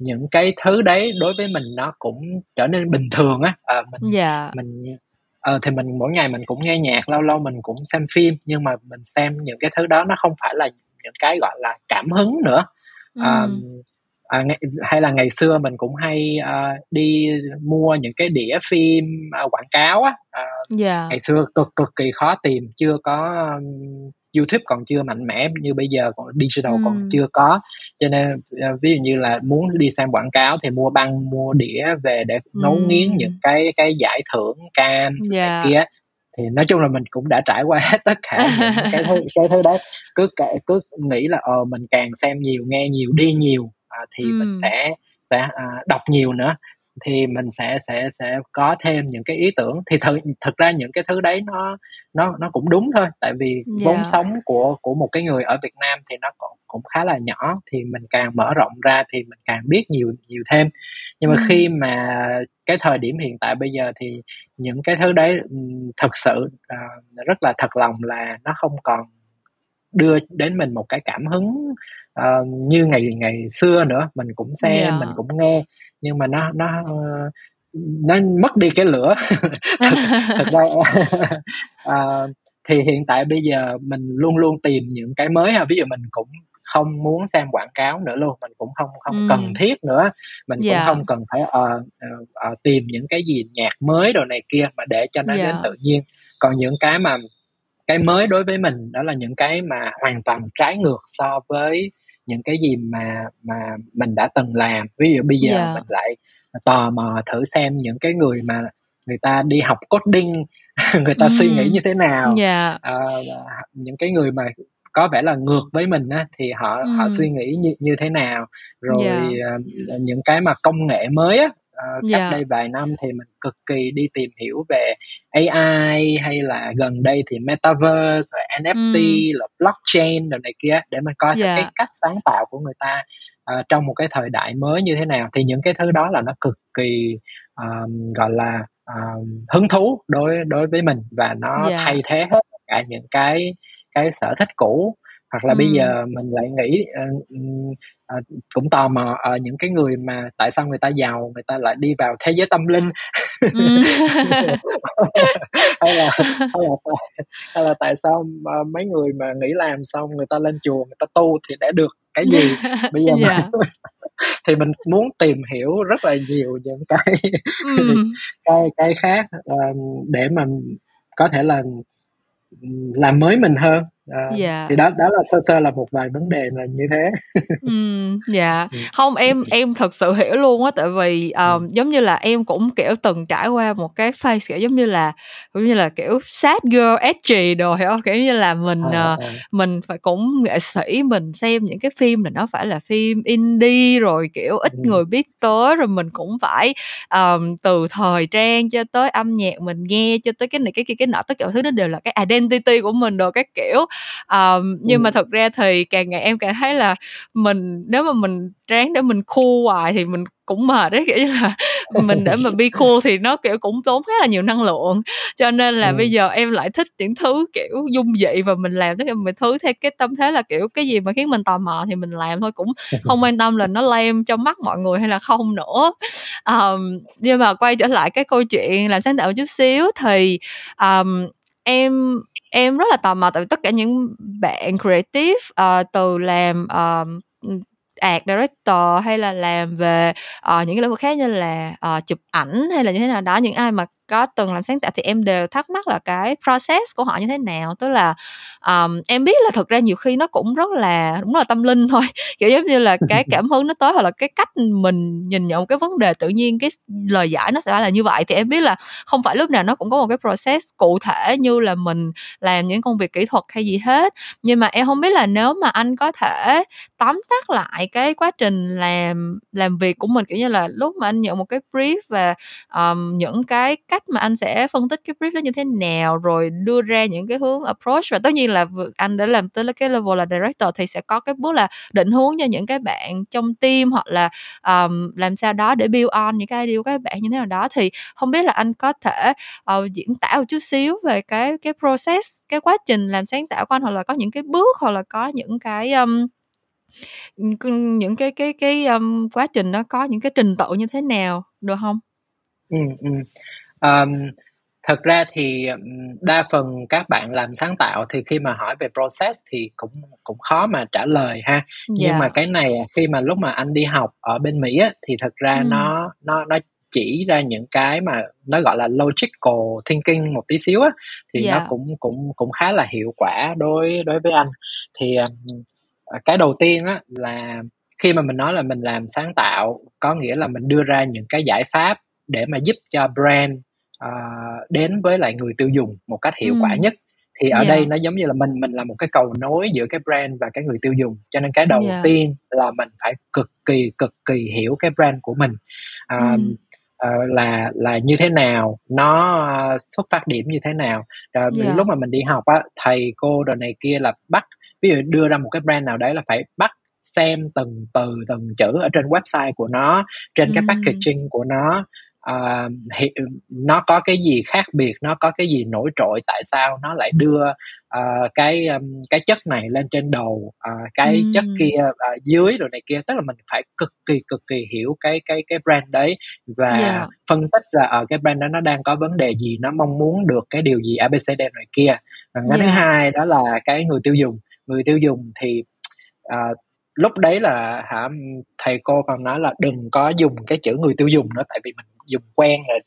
những cái thứ đấy đối với mình nó cũng trở nên bình thường á à, mình yeah. mình ờ, thì mình mỗi ngày mình cũng nghe nhạc lâu lâu mình cũng xem phim nhưng mà mình xem những cái thứ đó nó không phải là những cái gọi là cảm hứng nữa ừ. à, à, hay là ngày xưa mình cũng hay uh, đi mua những cái đĩa phim uh, quảng cáo á uh, yeah. ngày xưa cực cực kỳ khó tìm chưa có YouTube còn chưa mạnh mẽ như bây giờ còn digital ừ. còn chưa có cho nên uh, ví dụ như là muốn đi xem quảng cáo thì mua băng mua đĩa về để ừ. nấu nghiến những cái cái giải thưởng can yeah. kia thì nói chung là mình cũng đã trải qua hết tất cả những (laughs) cái thứ cái thứ đấy cứ cứ nghĩ là ờ mình càng xem nhiều nghe nhiều đi nhiều à, thì ừ. mình sẽ sẽ à, đọc nhiều nữa thì mình sẽ sẽ sẽ có thêm những cái ý tưởng thì thực thực ra những cái thứ đấy nó nó nó cũng đúng thôi tại vì yeah. vốn dạ. sống của của một cái người ở Việt Nam thì nó cũng cũng khá là nhỏ thì mình càng mở rộng ra thì mình càng biết nhiều nhiều thêm nhưng mà ừ. khi mà cái thời điểm hiện tại bây giờ thì những cái thứ đấy thật sự uh, rất là thật lòng là nó không còn đưa đến mình một cái cảm hứng uh, như ngày ngày xưa nữa mình cũng xem yeah. mình cũng nghe nhưng mà nó nó nó mất đi cái lửa (laughs) thật, thật ra uh, (laughs) thì hiện tại bây giờ mình luôn luôn tìm những cái mới ha ví dụ mình cũng không muốn xem quảng cáo nữa luôn mình cũng không không ừ. cần thiết nữa mình yeah. cũng dạ. không cần phải uh, uh, uh, tìm những cái gì nhạc mới đồ này kia mà để cho nó yeah. đến dạ. tự nhiên còn những cái mà cái mới đối với mình đó là những cái mà hoàn toàn trái ngược so với những cái gì mà mà mình đã từng làm ví dụ bây giờ yeah. mình lại tò mò thử xem những cái người mà người ta đi học coding (laughs) người ta mm. suy nghĩ như thế nào yeah. à, những cái người mà có vẻ là ngược với mình á, thì họ mm. họ suy nghĩ như như thế nào rồi yeah. uh, những cái mà công nghệ mới á uh, cách yeah. đây vài năm thì mình cực kỳ đi tìm hiểu về AI hay là gần đây thì metaverse rồi NFT mm. là blockchain rồi này kia để mình coi yeah. cái cách sáng tạo của người ta uh, trong một cái thời đại mới như thế nào thì những cái thứ đó là nó cực kỳ um, gọi là um, hứng thú đối đối với mình và nó yeah. thay thế hết cả những cái cái sở thích cũ hoặc là ừ. bây giờ mình lại nghĩ uh, uh, cũng tò mò ở uh, những cái người mà tại sao người ta giàu người ta lại đi vào thế giới tâm linh ừ. (laughs) hay là hay là hay là tại sao mà mấy người mà nghỉ làm xong người ta lên chùa người ta tu thì để được cái gì (laughs) bây giờ yeah. mà (laughs) thì mình muốn tìm hiểu rất là nhiều những cái ừ. cái cái khác uh, để mà có thể là làm mới mình hơn dạ. thì đó đó là sơ sơ là một vài vấn đề là như thế (laughs) ừ, dạ ừ. không em (laughs) em thật sự hiểu luôn á tại vì um, giống như là em cũng kiểu từng trải qua một cái phase kiểu giống như là giống như là kiểu sad girl edgy đồ hiểu không kiểu như là mình à, uh, à. mình phải cũng nghệ sĩ mình xem những cái phim là nó phải là phim indie rồi kiểu ít ừ. người biết tới rồi mình cũng phải um, từ thời trang cho tới âm nhạc mình nghe cho tới cái này cái kia cái nọ tất cả thứ đó đều là cái identity của mình rồi các kiểu um, nhưng ừ. mà thật ra thì càng ngày em càng thấy là mình nếu mà mình ráng để mình cool hoài thì mình cũng mệt đấy kiểu như là (laughs) mình để mà be cool thì nó kiểu cũng tốn khá là nhiều năng lượng cho nên là ừ. bây giờ em lại thích những thứ kiểu dung dị và mình làm tất cả mọi thứ theo cái tâm thế là kiểu cái gì mà khiến mình tò mò thì mình làm thôi cũng không quan tâm là nó lem trong mắt mọi người hay là không nữa um, nhưng mà quay trở lại cái câu chuyện làm sáng tạo chút xíu thì um, em em rất là tò mò tại vì tất cả những bạn creative uh, từ làm um, art director hay là làm về uh, những cái lĩnh vực khác như là uh, chụp ảnh hay là như thế nào đó những ai mà có từng làm sáng tạo thì em đều thắc mắc là cái process của họ như thế nào. Tức là um, em biết là thực ra nhiều khi nó cũng rất là đúng là tâm linh (laughs) thôi. Kiểu giống như là cái cảm hứng nó tới hoặc là cái cách mình nhìn nhận cái vấn đề tự nhiên cái lời giải nó sẽ là như vậy. Thì em biết là không phải lúc nào nó cũng có một cái process cụ thể như là mình làm những công việc kỹ thuật hay gì hết. Nhưng mà em không biết là nếu mà anh có thể tóm tắt lại cái quá trình làm làm việc của mình kiểu như là lúc mà anh nhận một cái brief và um, những cái cách mà anh sẽ phân tích cái brief đó như thế nào rồi đưa ra những cái hướng approach. Và tất nhiên là anh đã làm tới cái level là director thì sẽ có cái bước là định hướng cho những cái bạn trong team hoặc là um, làm sao đó để build on những cái idea của các bạn như thế nào đó. Thì không biết là anh có thể uh, diễn tả một chút xíu về cái cái process cái quá trình làm sáng tạo của anh hoặc là có những cái bước hoặc là có những cái um, những cái cái cái um, quá trình nó có những cái trình tự như thế nào được không? Ừ, ừ. Um, thực ra thì đa phần các bạn làm sáng tạo thì khi mà hỏi về process thì cũng cũng khó mà trả lời ha nhưng mà dạ. cái này khi mà lúc mà anh đi học ở bên Mỹ á, thì thực ra Ừm. nó nó nó chỉ ra những cái mà nó gọi là logical thinking một tí xíu á thì nó dạ. cũng cũng cũng khá là hiệu quả đối đối với anh thì à, cái đầu tiên á là khi mà mình nói là mình làm sáng tạo có nghĩa là mình đưa ra những cái giải pháp để mà giúp cho brand uh, đến với lại người tiêu dùng một cách hiệu quả nhất thì ở yeah. đây nó giống như là mình mình là một cái cầu nối giữa cái brand và cái người tiêu dùng cho nên cái đầu yeah. tiên là mình phải cực kỳ cực kỳ hiểu cái brand của mình uh, mm. uh, là là như thế nào nó uh, xuất phát điểm như thế nào uh, yeah. lúc mà mình đi học á thầy cô rồi này kia là bắt ví dụ đưa ra một cái brand nào đấy là phải bắt xem từng từ từng chữ ở trên website của nó trên mm. cái packaging của nó uh, nó có cái gì khác biệt nó có cái gì nổi trội tại sao nó lại đưa uh, cái um, cái chất này lên trên đầu uh, cái ừ. chất kia uh, dưới rồi này kia tức là mình phải cực kỳ cực kỳ hiểu cái cái cái brand đấy và yeah. Dạ. phân tích là ở uh, cái brand đó nó đang có vấn đề gì nó mong muốn được cái điều gì abcd này kia và cái yeah. thứ dạ. hai đó là cái người tiêu dùng người tiêu dùng thì uh, lúc đấy là hả thầy cô còn nói là đừng có dùng cái chữ người tiêu dùng nữa tại vì mình dùng quen rồi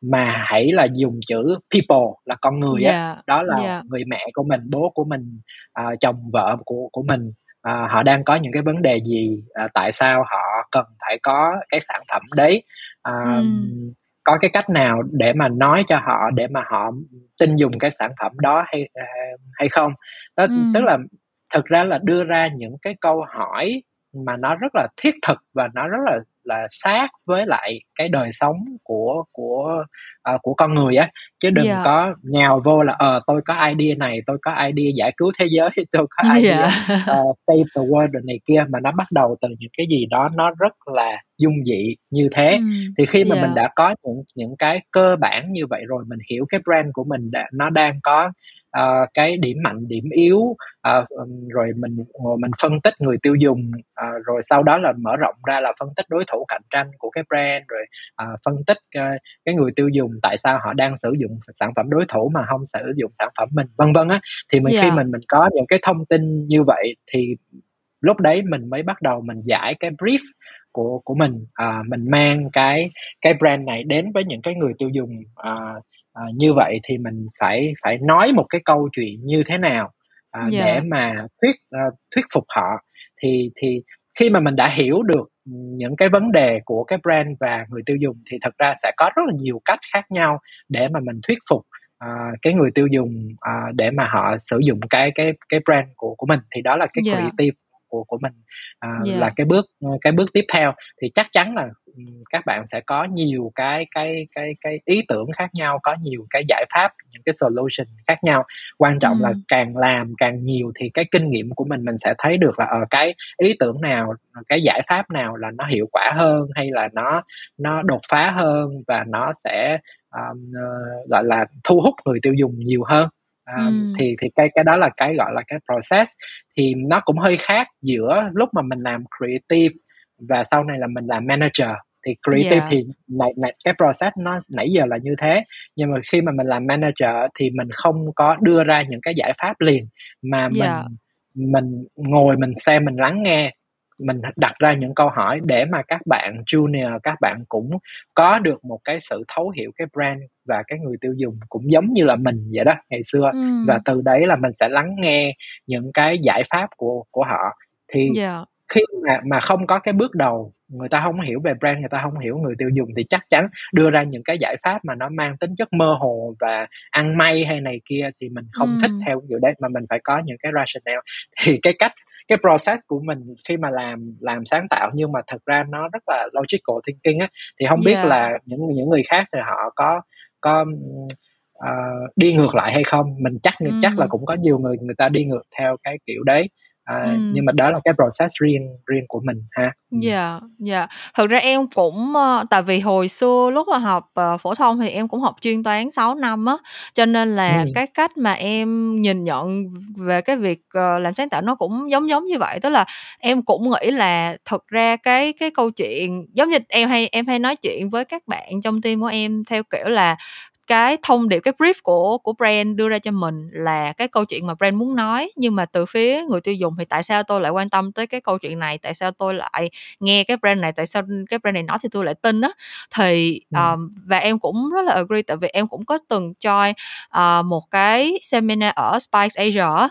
mà hãy là dùng chữ people là con người yeah. á đó là yeah. người mẹ của mình bố của mình uh, chồng vợ của của mình uh, họ đang có những cái vấn đề gì uh, tại sao họ cần phải có cái sản phẩm đấy uh, mm. Có cái cách nào để mà nói cho họ để mà họ tin dùng cái sản phẩm đó hay uh, hay không đó mm. tức là thực ra là đưa ra những cái câu hỏi mà nó rất là thiết thực và nó rất là là sát với lại cái đời sống của của uh, của con người á chứ đừng yeah. Dạ. có nhào vô là ờ uh, tôi có idea này tôi có idea giải cứu thế giới (laughs) tôi có idea yeah. uh, save the world này kia mà nó bắt đầu từ những cái gì đó nó rất là dung dị như thế mm, thì khi mà yeah. mình dạ. đã có những những cái cơ bản như vậy rồi mình hiểu cái brand của mình đã, nó đang có uh, cái điểm mạnh điểm yếu uh, rồi mình mình phân tích người tiêu dùng uh, rồi sau đó là mở rộng ra là phân tích đối thủ cạnh tranh của cái brand rồi uh, phân tích uh, cái người tiêu dùng tại sao họ đang sử dụng sản phẩm đối thủ mà không sử dụng sản phẩm mình vân vân á thì mình yeah. khi dạ. mình mình có những cái thông tin như vậy thì lúc đấy mình mới bắt đầu mình giải cái brief của của mình à, mình mang cái cái brand này đến với những cái người tiêu dùng à, à, như vậy thì mình phải phải nói một cái câu chuyện như thế nào à, yeah. để mà thuyết uh, thuyết phục họ thì thì khi mà mình đã hiểu được những cái vấn đề của cái brand và người tiêu dùng thì thật ra sẽ có rất là nhiều cách khác nhau để mà mình thuyết phục uh, cái người tiêu dùng uh, để mà họ sử dụng cái cái cái brand của của mình thì đó là cái yeah. creative của của mình uh, yeah. là cái bước cái bước tiếp theo thì chắc chắn là các bạn sẽ có nhiều cái cái cái cái ý tưởng khác nhau có nhiều cái giải pháp những cái solution khác nhau quan trọng ừ. là càng làm càng nhiều thì cái kinh nghiệm của mình mình sẽ thấy được là ở ờ, cái ý tưởng nào cái giải pháp nào là nó hiệu quả hơn hay là nó nó đột phá hơn và nó sẽ um, uh, gọi là thu hút người tiêu dùng nhiều hơn um, ừ. thì thì cái cái đó là cái gọi là cái process thì nó cũng hơi khác giữa lúc mà mình làm creative và sau này là mình làm manager thì creative yeah. thì này, này, cái process nó nãy giờ là như thế nhưng mà khi mà mình làm manager thì mình không có đưa ra những cái giải pháp liền mà mình yeah. mình ngồi mình xem mình lắng nghe mình đặt ra những câu hỏi để mà các bạn junior các bạn cũng có được một cái sự thấu hiểu cái brand và cái người tiêu dùng cũng giống như là mình vậy đó ngày xưa ừ. và từ đấy là mình sẽ lắng nghe những cái giải pháp của của họ thì yeah khi mà mà không có cái bước đầu người ta không hiểu về brand người ta không hiểu người tiêu dùng thì chắc chắn đưa ra những cái giải pháp mà nó mang tính chất mơ hồ và ăn may hay này kia thì mình không ừ. thích theo kiểu đấy mà mình phải có những cái rationale thì cái cách cái process của mình khi mà làm làm sáng tạo nhưng mà thật ra nó rất là logical thinking á thì không biết yeah. là những những người khác thì họ có có uh, đi ngược lại hay không mình chắc ừ. chắc là cũng có nhiều người người ta đi ngược theo cái kiểu đấy à, ừ. nhưng mà đó là cái process riêng riêng của mình ha dạ yeah, dạ yeah. thực ra em cũng uh, tại vì hồi xưa lúc mà học uh, phổ thông thì em cũng học chuyên toán 6 năm á cho nên là ừ. cái cách mà em nhìn nhận về cái việc uh, làm sáng tạo nó cũng giống giống như vậy tức là em cũng nghĩ là thực ra cái cái câu chuyện giống như em hay em hay nói chuyện với các bạn trong team của em theo kiểu là cái thông điệp cái brief của của brand đưa ra cho mình là cái câu chuyện mà brand muốn nói. Nhưng mà từ phía người tiêu dùng thì tại sao tôi lại quan tâm tới cái câu chuyện này? Tại sao tôi lại nghe cái brand này? Tại sao cái brand này nói thì tôi lại tin á? Thì um, và em cũng rất là agree tại vì em cũng có từng join uh, một cái seminar ở Spice Asia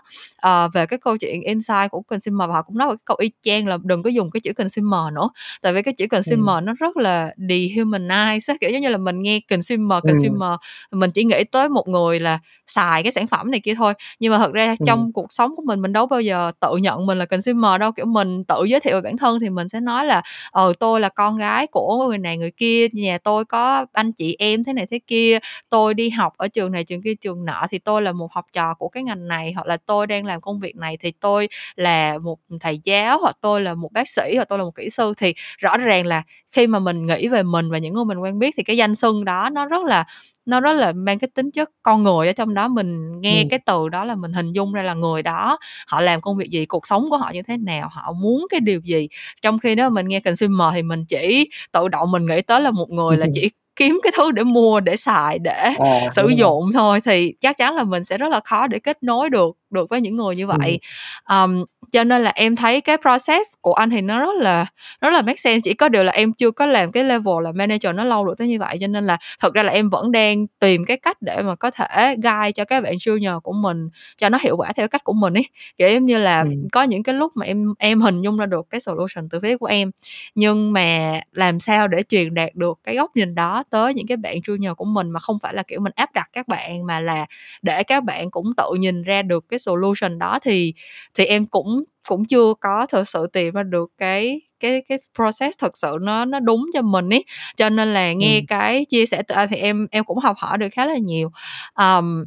uh, về cái câu chuyện insight của consumer. Và họ cũng nói một cái câu y chang là đừng có dùng cái chữ consumer nữa. Tại vì cái chữ consumer ừ. nó rất là dehumanize kiểu giống như là mình nghe consumer consumer ừ. Mình chỉ nghĩ tới một người là xài cái sản phẩm này kia thôi. Nhưng mà thật ra ừ. trong cuộc sống của mình mình đâu bao giờ tự nhận mình là consumer đâu. Kiểu mình tự giới thiệu về bản thân thì mình sẽ nói là ờ tôi là con gái của người này người kia nhà tôi có anh chị em thế này thế kia tôi đi học ở trường này trường kia trường nọ thì tôi là một học trò của cái ngành này hoặc là tôi đang làm công việc này thì tôi là một thầy giáo hoặc tôi là một bác sĩ hoặc tôi là một kỹ sư. Thì rõ ràng là khi mà mình nghĩ về mình và những người mình quen biết thì cái danh xưng đó nó rất là nó rất là mang cái tính chất con người ở trong đó mình nghe ừ. cái từ đó là mình hình dung ra là người đó họ làm công việc gì cuộc sống của họ như thế nào họ muốn cái điều gì trong khi đó mình nghe consumer thì mình chỉ tự động mình nghĩ tới là một người là chỉ (laughs) kiếm cái thứ để mua để xài để à, sử dụng rồi. thôi thì chắc chắn là mình sẽ rất là khó để kết nối được được với những người như vậy ừ. um, cho nên là em thấy cái process của anh thì nó rất là rất là make sense chỉ có điều là em chưa có làm cái level là manager nó lâu được tới như vậy cho nên là thật ra là em vẫn đang tìm cái cách để mà có thể guide cho các bạn junior của mình cho nó hiệu quả theo cách của mình ấy kiểu giống như là ừ. có những cái lúc mà em em hình dung ra được cái solution từ phía của em nhưng mà làm sao để truyền đạt được cái góc nhìn đó tới những cái bạn junior của mình mà không phải là kiểu mình áp đặt các bạn mà là để các bạn cũng tự nhìn ra được cái solution đó thì thì em cũng cũng chưa có thực sự tìm ra được cái cái cái process thực sự nó nó đúng cho mình ấy cho nên là nghe ừ. cái chia sẻ từ anh thì em em cũng học hỏi được khá là nhiều. Um,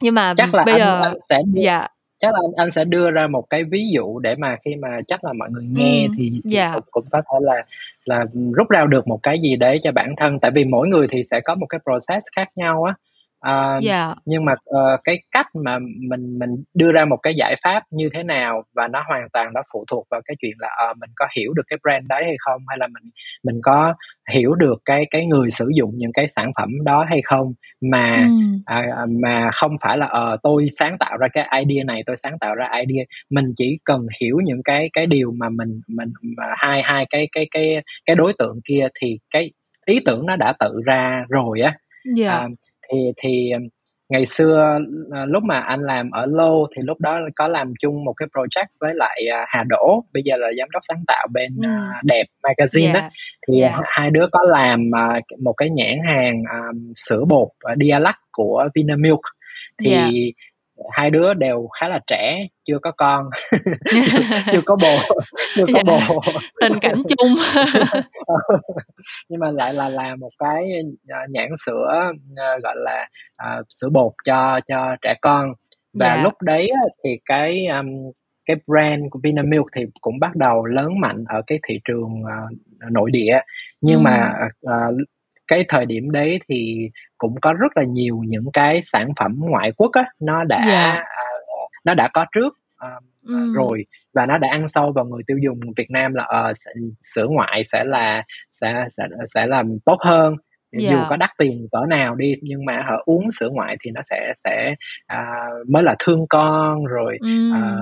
nhưng mà chắc là bây anh, giờ anh sẽ đưa, dạ. chắc là anh, anh sẽ đưa ra một cái ví dụ để mà khi mà chắc là mọi người nghe ừ, thì, thì dạ. cũng, cũng có thể là là rút ra được một cái gì đấy cho bản thân. Tại vì mỗi người thì sẽ có một cái process khác nhau á uh, yeah. Dạ. nhưng mà uh, cái cách mà mình mình đưa ra một cái giải pháp như thế nào và nó hoàn toàn nó phụ thuộc vào cái chuyện là uh, mình có hiểu được cái brand đấy hay không hay là mình mình có hiểu được cái cái người sử dụng những cái sản phẩm đó hay không mà mm. uh, mà không phải là uh, tôi sáng tạo ra cái idea này tôi sáng tạo ra idea mình chỉ cần hiểu những cái cái điều mà mình mình mà hai hai cái cái cái cái đối tượng kia thì cái ý tưởng nó đã tự ra rồi á yeah. Dạ. Thì thì ngày xưa à, lúc mà anh làm ở Lô thì lúc đó có làm chung một cái project với lại à, Hà Đỗ bây giờ là giám đốc sáng tạo bên ừ. đẹp magazine yeah. đó thì yeah. hai đứa có làm à, một cái nhãn hàng à, sữa bột Dialac của Vinamilk thì yeah hai đứa đều khá là trẻ chưa có con (laughs) (laughs) chưa có bồ chưa có dạ. bồ tình cảnh chung (laughs) nhưng mà lại là làm một cái à, nhãn sữa à, gọi là uh, sữa bột cho cho trẻ con và. Dạ. lúc đấy thì cái um, cái brand của Vinamilk thì cũng bắt đầu lớn mạnh ở cái thị trường uh, nội địa nhưng ừ. mà uh, cái thời điểm đấy thì cũng có rất là nhiều những cái sản phẩm ngoại quốc á nó đã yeah. Dạ. uh, nó đã có trước uh, ừ. rồi và nó đã ăn sâu vào người tiêu dùng Việt Nam là uh, sữa ngoại sẽ là sẽ sẽ sẽ làm tốt hơn yeah. dù dạ. có đắt tiền cỡ nào đi nhưng mà họ uống sữa ngoại thì nó sẽ sẽ à, mới là thương con rồi mm. à,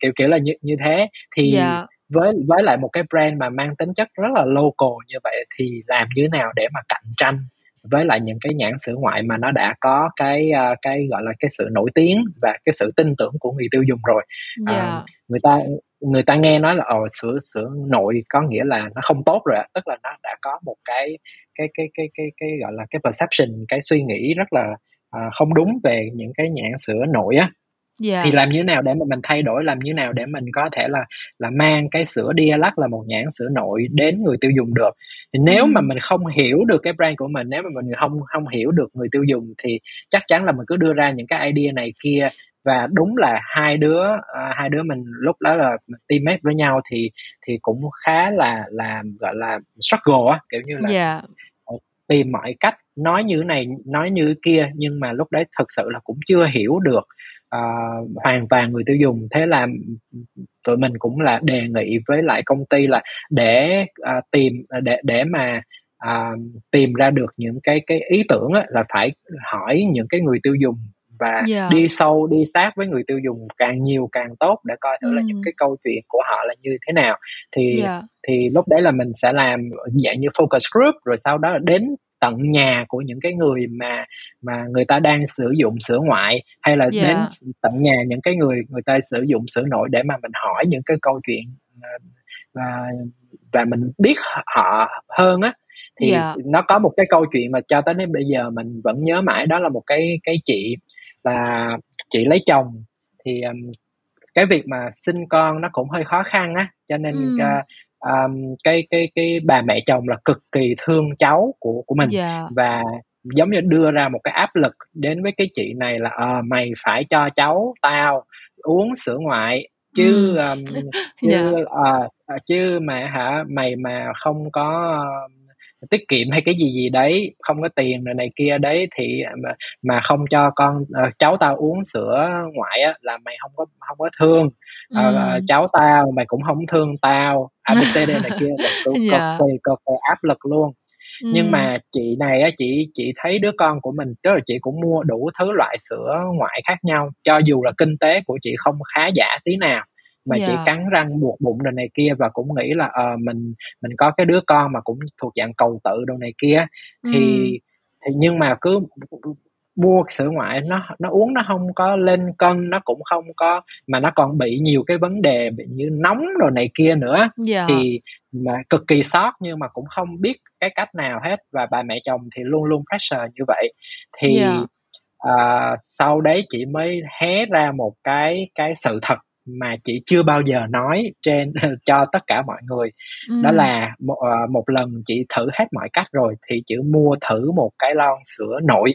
kiểu kiểu là như như thế thì yeah. Với với lại một cái brand mà mang tính chất rất là local như vậy thì làm như thế nào để mà cạnh tranh với lại những cái nhãn sữa ngoại mà nó đã có cái uh, cái gọi là cái sự nổi tiếng và cái sự tin tưởng của người tiêu dùng rồi yeah. Dạ. uh, người ta người ta nghe nói là ồ sữa sữa nội có nghĩa là nó không tốt rồi tức là nó đã có một cái cái cái cái cái cái gọi là cái perception cái suy nghĩ rất là uh, không đúng về những cái nhãn sữa nội á Yeah. Thì làm như thế nào để mà mình thay đổi, làm như thế nào để mình có thể là là mang cái sữa Dialac là một nhãn sữa nội đến người tiêu dùng được. Thì nếu mà mình không hiểu được cái brand của mình, nếu mà mình không không hiểu được người tiêu dùng thì chắc chắn là mình cứ đưa ra những cái idea này kia và đúng là hai đứa à, hai đứa mình lúc đó là teammate với nhau thì thì cũng khá là là gọi là struggle á kiểu như là yeah tìm mọi cách nói như này nói như kia nhưng mà lúc đấy thật sự là cũng chưa hiểu được uh, hoàn toàn người tiêu dùng. Thế là tụi mình cũng là đề nghị với lại công ty là để uh, tìm à, để để mà uh, tìm ra được những cái cái ý tưởng á, là phải hỏi những cái người tiêu dùng và yeah. Dạ. đi sâu đi sát với người tiêu dùng càng nhiều càng tốt để coi thử ừ. là những cái câu chuyện của họ là như thế nào thì yeah. Dạ. thì lúc đấy là mình sẽ làm dạng như focus group rồi sau đó là đến tận nhà của những cái người mà mà người ta đang sử dụng sữa ngoại hay là yeah. đến tận nhà những cái người người ta sử dụng sữa nội để mà mình hỏi những cái câu chuyện ờ, và và mình biết họ hơn á thì yeah. nó có một cái câu chuyện mà cho tới đến bây giờ mình vẫn nhớ mãi đó là một cái cái chị là chị lấy chồng thì um, cái việc mà sinh con nó cũng hơi khó khăn á cho nên mm. uh, um, cái cái cái bà mẹ chồng là cực kỳ thương cháu của của mình yeah. Dạ. và giống như đưa ra một cái áp lực đến với cái chị này là ờ uh, mày phải cho cháu tao uống sữa ngoại chứ um, (laughs) chứ yeah. Dạ. uh, chứ mà hả mày mà không có tiết kiệm hay cái gì gì đấy không có tiền rồi này kia đấy thì mà, mà không cho con uh, cháu tao uống sữa ngoại á là mày không có không có thương. Uh, cháu tao mày cũng không thương tao abcd này kia là cực (laughs) cực kỳ cực kỳ áp lực luôn. Ừ. nhưng mà chị này á chị chị thấy đứa con của mình tức là chị cũng mua đủ thứ loại sữa ngoại khác nhau cho dù là kinh tế của chị không khá giả tí nào mà yeah. chị cắn răng buộc bụng đồ này kia và cũng nghĩ là uh, mình mình có cái đứa con mà cũng thuộc dạng cầu tự đồ này kia thì ừ. thì nhưng mà cứ mua sữa ngoại nó nó uống nó không có lên cân nó cũng không có mà nó còn bị nhiều cái vấn đề bị như nóng rồi này kia nữa yeah. Dạ. thì mà cực kỳ sót nhưng mà cũng không biết cái cách nào hết và bà mẹ chồng thì luôn luôn pressure như vậy thì yeah. Dạ. uh, sau đấy chị mới hé ra một cái cái sự thật mà chị chưa bao giờ nói trên (laughs) cho tất cả mọi người ừ. đó là một, uh, một lần chị thử hết mọi cách rồi thì chị mua thử một cái lon sữa nội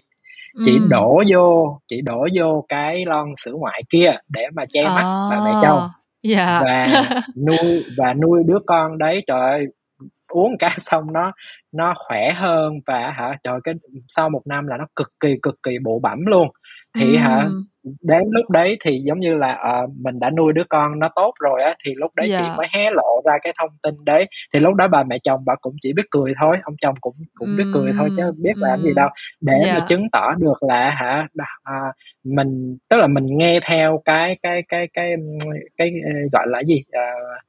chị ừ. đổ vô chị đổ vô cái lon sữa ngoại kia để mà che mắt à, bà mẹ chồng yeah. và (laughs) nuôi và nuôi đứa con đấy trời ơi uống cả (laughs) xong nó nó khỏe hơn và hả trời cái sau một năm là nó cực kỳ cực kỳ bộ bẩm luôn thì ừ. hả đến lúc đấy thì giống như là uh, mình đã nuôi đứa con nó tốt rồi á thì lúc đấy yeah. chị dạ. mới hé lộ ra cái thông tin đấy thì lúc đó bà mẹ chồng bà cũng chỉ biết cười thôi ông chồng cũng cũng biết cười thôi chứ biết làm gì đâu để yeah. mà dạ. chứng tỏ được là hả uh, mình tức là mình nghe theo cái cái cái cái cái, cái gọi là gì uh,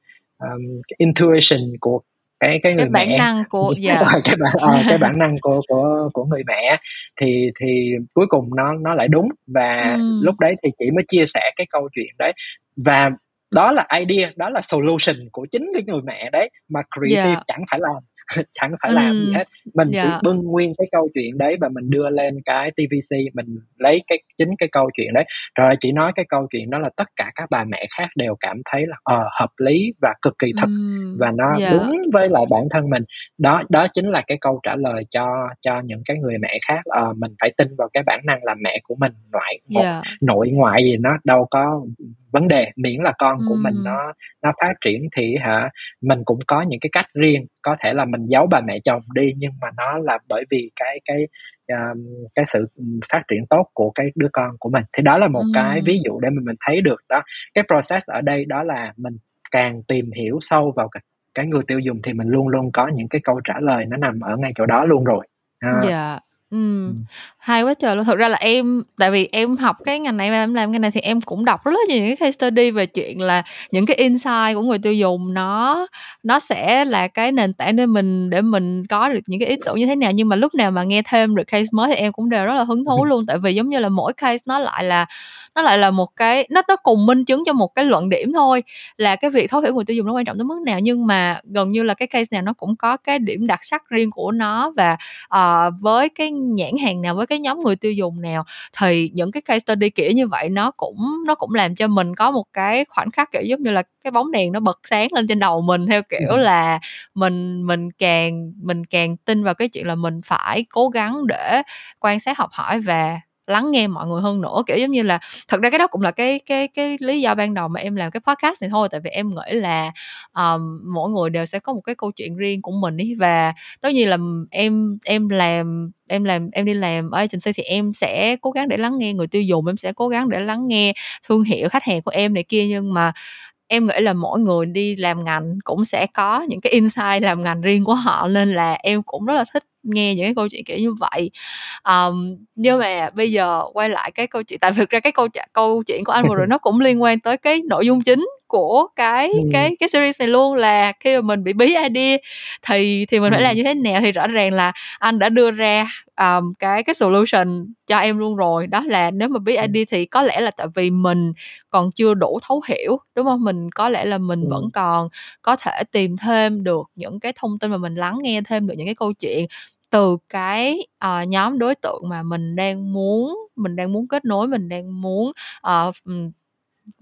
um, intuition của cái cái người cái bản mẹ năng của (laughs) dạ cái bản ờ, cái bản năng của của của người mẹ thì thì cuối cùng nó nó lại đúng và Ừm. lúc đấy thì chị mới chia sẻ cái câu chuyện đấy và đó là idea đó là solution của chính cái người mẹ đấy mà creative Dạ. chẳng phải làm (laughs) chẳng phải làm gì hết mình chỉ Dạ. bưng nguyên cái câu chuyện đấy và mình đưa lên cái TVC mình lấy cái chính cái câu chuyện đấy rồi chị nói cái câu chuyện đó là tất cả các bà mẹ khác đều cảm thấy là ờ hợp lý và cực kỳ thật Ừm. và nó Dạ. đúng với lại bản thân mình đó đó chính là cái câu trả lời cho cho những cái người mẹ khác ờ, mình phải tin vào cái bản năng làm mẹ của mình ngoại một Dạ. nội ngoại gì nó đâu có vấn đề miễn là con của mình Ừm. nó nó phát triển thì hả mình cũng có những cái cách riêng có thể là mình giấu bà mẹ chồng đi nhưng mà nó là bởi vì cái cái um, cái sự phát triển tốt của cái đứa con của mình thì đó là một cái Ừm. ví dụ để mình mình thấy được đó cái process ở đây đó là mình càng tìm hiểu sâu vào cái, cái người tiêu dùng thì mình luôn luôn có những cái câu trả lời nó nằm ở ngay chỗ đó luôn rồi à, Dạ. Ừm. Ừm. Hay quá trời luôn. Thực ra là em tại vì em học cái ngành này em làm cái này thì em cũng đọc rất là nhiều những cái case study về chuyện là những cái insight của người tiêu dùng nó nó sẽ là cái nền tảng để mình để mình có được những cái ý tưởng như thế nào nhưng mà lúc nào mà nghe thêm được case mới thì em cũng đều rất là hứng thú (laughs) luôn tại vì giống như là mỗi case nó lại là nó lại là một cái nó nó cùng minh chứng cho một cái luận điểm thôi là cái việc thấu hiểu người tiêu dùng nó quan trọng tới mức nào nhưng mà gần như là cái case nào nó cũng có cái điểm đặc sắc riêng của nó và ờ, với cái nhãn hàng nào với cái nhóm người tiêu dùng nào thì những cái case study kiểu như vậy nó cũng nó cũng làm cho mình có một cái khoảnh khắc kiểu giống như là cái bóng đèn nó bật sáng lên trên đầu mình theo kiểu là mình mình càng mình càng tin vào cái chuyện là mình phải cố gắng để quan sát học hỏi và lắng nghe mọi người hơn nữa. Kiểu giống như là thật ra cái đó cũng là cái cái cái lý do ban đầu mà em làm cái podcast này thôi. Tại vì em nghĩ là um, mỗi người đều sẽ có một cái câu chuyện riêng của mình ý và tất nhiên là em em làm em làm em đi làm ở agency thì em sẽ cố gắng để lắng nghe người tiêu dùng em sẽ cố gắng để lắng nghe thương hiệu khách hàng của em này kia. Nhưng mà em nghĩ là mỗi người đi làm ngành cũng sẽ có những cái insight làm ngành riêng của họ. Nên là em cũng rất là thích nghe những cái câu chuyện kiểu như vậy. Um, nhưng mà bây giờ quay lại cái câu chuyện tại thực ra cái câu câu chuyện của anh vừa rồi nó cũng liên quan tới cái nội dung chính của cái Ừ. cái cái series này luôn là khi mà mình bị bí idea thì thì mình phải Ừ. làm như thế nào thì rõ ràng là anh đã đưa ra um, cái cái solution cho em luôn rồi đó là nếu mà bí idea thì có lẽ là tại vì mình còn chưa đủ thấu hiểu đúng không mình có lẽ là mình Ừ. vẫn còn có thể tìm thêm được những cái thông tin mà mình lắng nghe thêm được những cái câu chuyện từ cái uh, nhóm đối tượng mà mình đang muốn mình đang muốn kết nối mình đang muốn uh,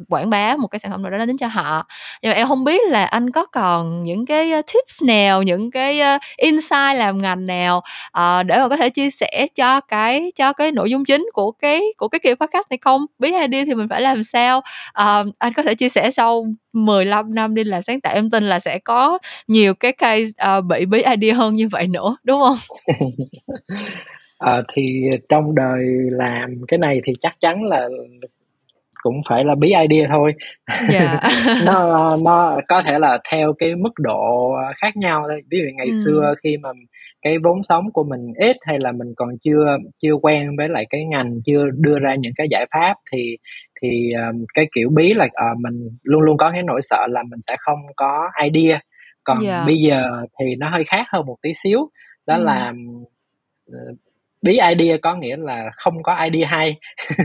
quảng bá một cái sản phẩm nào đó đến cho họ. Nhưng mà em không biết là anh có còn những cái tips nào những cái insight làm ngành nào uh, để mà có thể chia sẻ cho cái cho cái nội dung chính của cái của cái kiểu podcast này không? Bí idea thì mình phải làm sao? Uh, anh có thể chia sẻ sau 15 năm đi làm sáng tạo em tin là sẽ có nhiều cái case uh, bị bí idea hơn như vậy nữa đúng không? À, (laughs) thì trong đời làm cái này thì chắc chắn là cũng phải là bí idea thôi dạ (laughs) nó nó có thể là theo cái mức độ khác nhau thôi ví dụ ngày Ừ. xưa khi mà cái vốn sống của mình ít hay là mình còn chưa chưa quen với lại cái ngành chưa đưa ra những cái giải pháp thì thì um, cái kiểu bí là ờ, mình luôn luôn có cái nỗi sợ là mình sẽ không có idea còn Dạ. bây giờ thì nó hơi khác hơn một tí xíu đó Ừ. là bí idea có nghĩa là không có idea hay.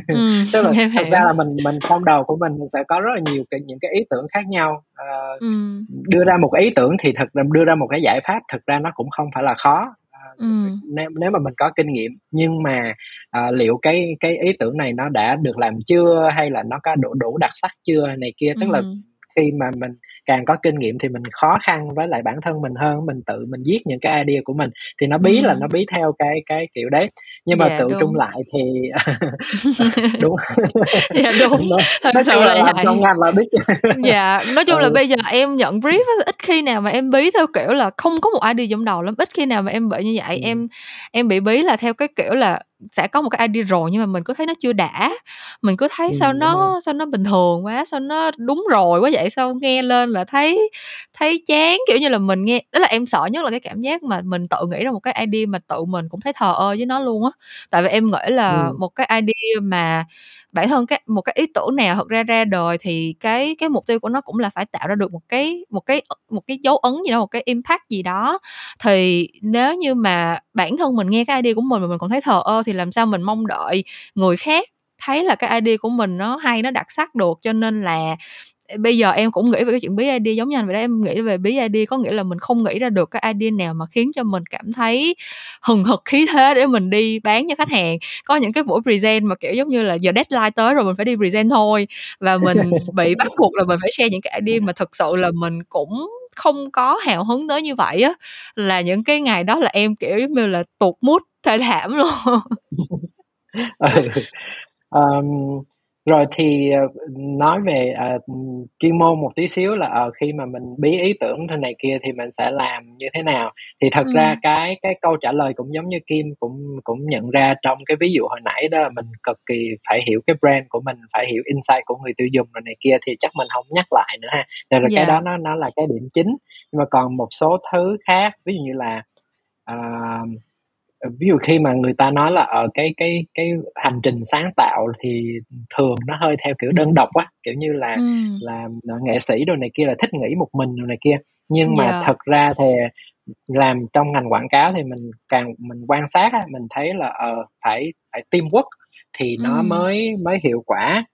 Ừ, (laughs) tức là thật ra là mình mình trong đầu của mình sẽ có rất là nhiều cái những cái ý tưởng khác nhau. Ờ, ừ, đưa ra một cái ý tưởng thì thật đưa ra một cái giải pháp thực ra nó cũng không phải là khó. Ờ, ừ, nếu nếu mà mình có kinh nghiệm nhưng mà à, liệu cái cái ý tưởng này nó đã được làm chưa hay là nó có đủ đủ đặc sắc chưa này kia tức là ừ, khi mà mình càng có kinh nghiệm thì mình khó khăn với lại bản thân mình hơn mình tự mình viết những cái idea của mình thì nó bí Ừ. là nó bí theo cái cái kiểu đấy nhưng mà Dạ, tự đúng. trung lại thì (laughs) đúng dạ đúng nó, thật nói sự chung là là vậy trong ngành là biết dạ nói chung là Ừ. bây giờ em nhận brief ít khi nào mà em bí theo kiểu là không có một idea trong đầu lắm ít khi nào mà em bị như vậy Ừ. em em bị bí là theo cái kiểu là sẽ có một cái idea rồi nhưng mà mình cứ thấy nó chưa đã. Mình cứ thấy Ừ, sao nó sao nó bình thường quá sao nó đúng rồi quá vậy sao nghe lên là thấy thấy chán kiểu như là mình nghe đó là em sợ nhất là cái cảm giác mà mình tự nghĩ ra một cái idea mà tự mình cũng thấy thờ ơ với nó luôn á. Tại vì em nghĩ là ừ. một cái idea mà bản thân cái, một cái ý tưởng nào thật ra ra đời thì cái cái mục tiêu của nó cũng là phải tạo ra được một cái một cái một cái dấu ấn gì đó, một cái impact gì đó. Thì nếu như mà bản thân mình nghe cái idea của mình mà mình còn thấy thờ ơ thì làm sao mình mong đợi người khác thấy là cái idea của mình nó hay, nó đặc sắc được. Cho nên là bây giờ em cũng nghĩ về cái chuyện bí idea giống như anh vậy đó em nghĩ về bí idea có nghĩa là mình không nghĩ ra được cái idea nào mà khiến cho mình cảm thấy hừng hực khí thế để mình đi bán cho khách hàng. Có những cái buổi present mà kiểu giống như là giờ deadline tới rồi mình phải đi present thôi và mình (laughs) bị bắt buộc là mình phải share những cái idea mà thực sự là mình cũng không có hào hứng tới như vậy á. Là những cái ngày đó là em kiểu giống như là tụt mút thê thảm luôn. (laughs) Um, rồi thì ờ, nói về uh, chuyên môn một tí xíu là uh, khi mà mình bí ý tưởng thế này kia thì mình sẽ làm như thế nào thì thật ừ. ra cái cái câu trả lời cũng giống như Kim cũng cũng nhận ra trong cái ví dụ hồi nãy đó là mình cực kỳ phải hiểu cái brand của mình phải hiểu insight của người tiêu dùng rồi này kia thì chắc mình không nhắc lại nữa ha rồi yeah. cái dạ. đó nó nó là cái điểm chính nhưng mà còn một số thứ khác ví dụ như là uh, ví dụ khi mà người ta nói là ở cái cái cái hành trình sáng tạo thì thường nó hơi theo kiểu đơn độc á kiểu như là ừ. là nghệ sĩ đồ này kia là thích nghĩ một mình đồ này kia nhưng mà yeah. Thật ra thì làm trong ngành quảng cáo thì mình càng mình quan sát á, mình thấy là uh, phải phải teamwork thì nó ừ. mới mới hiệu quả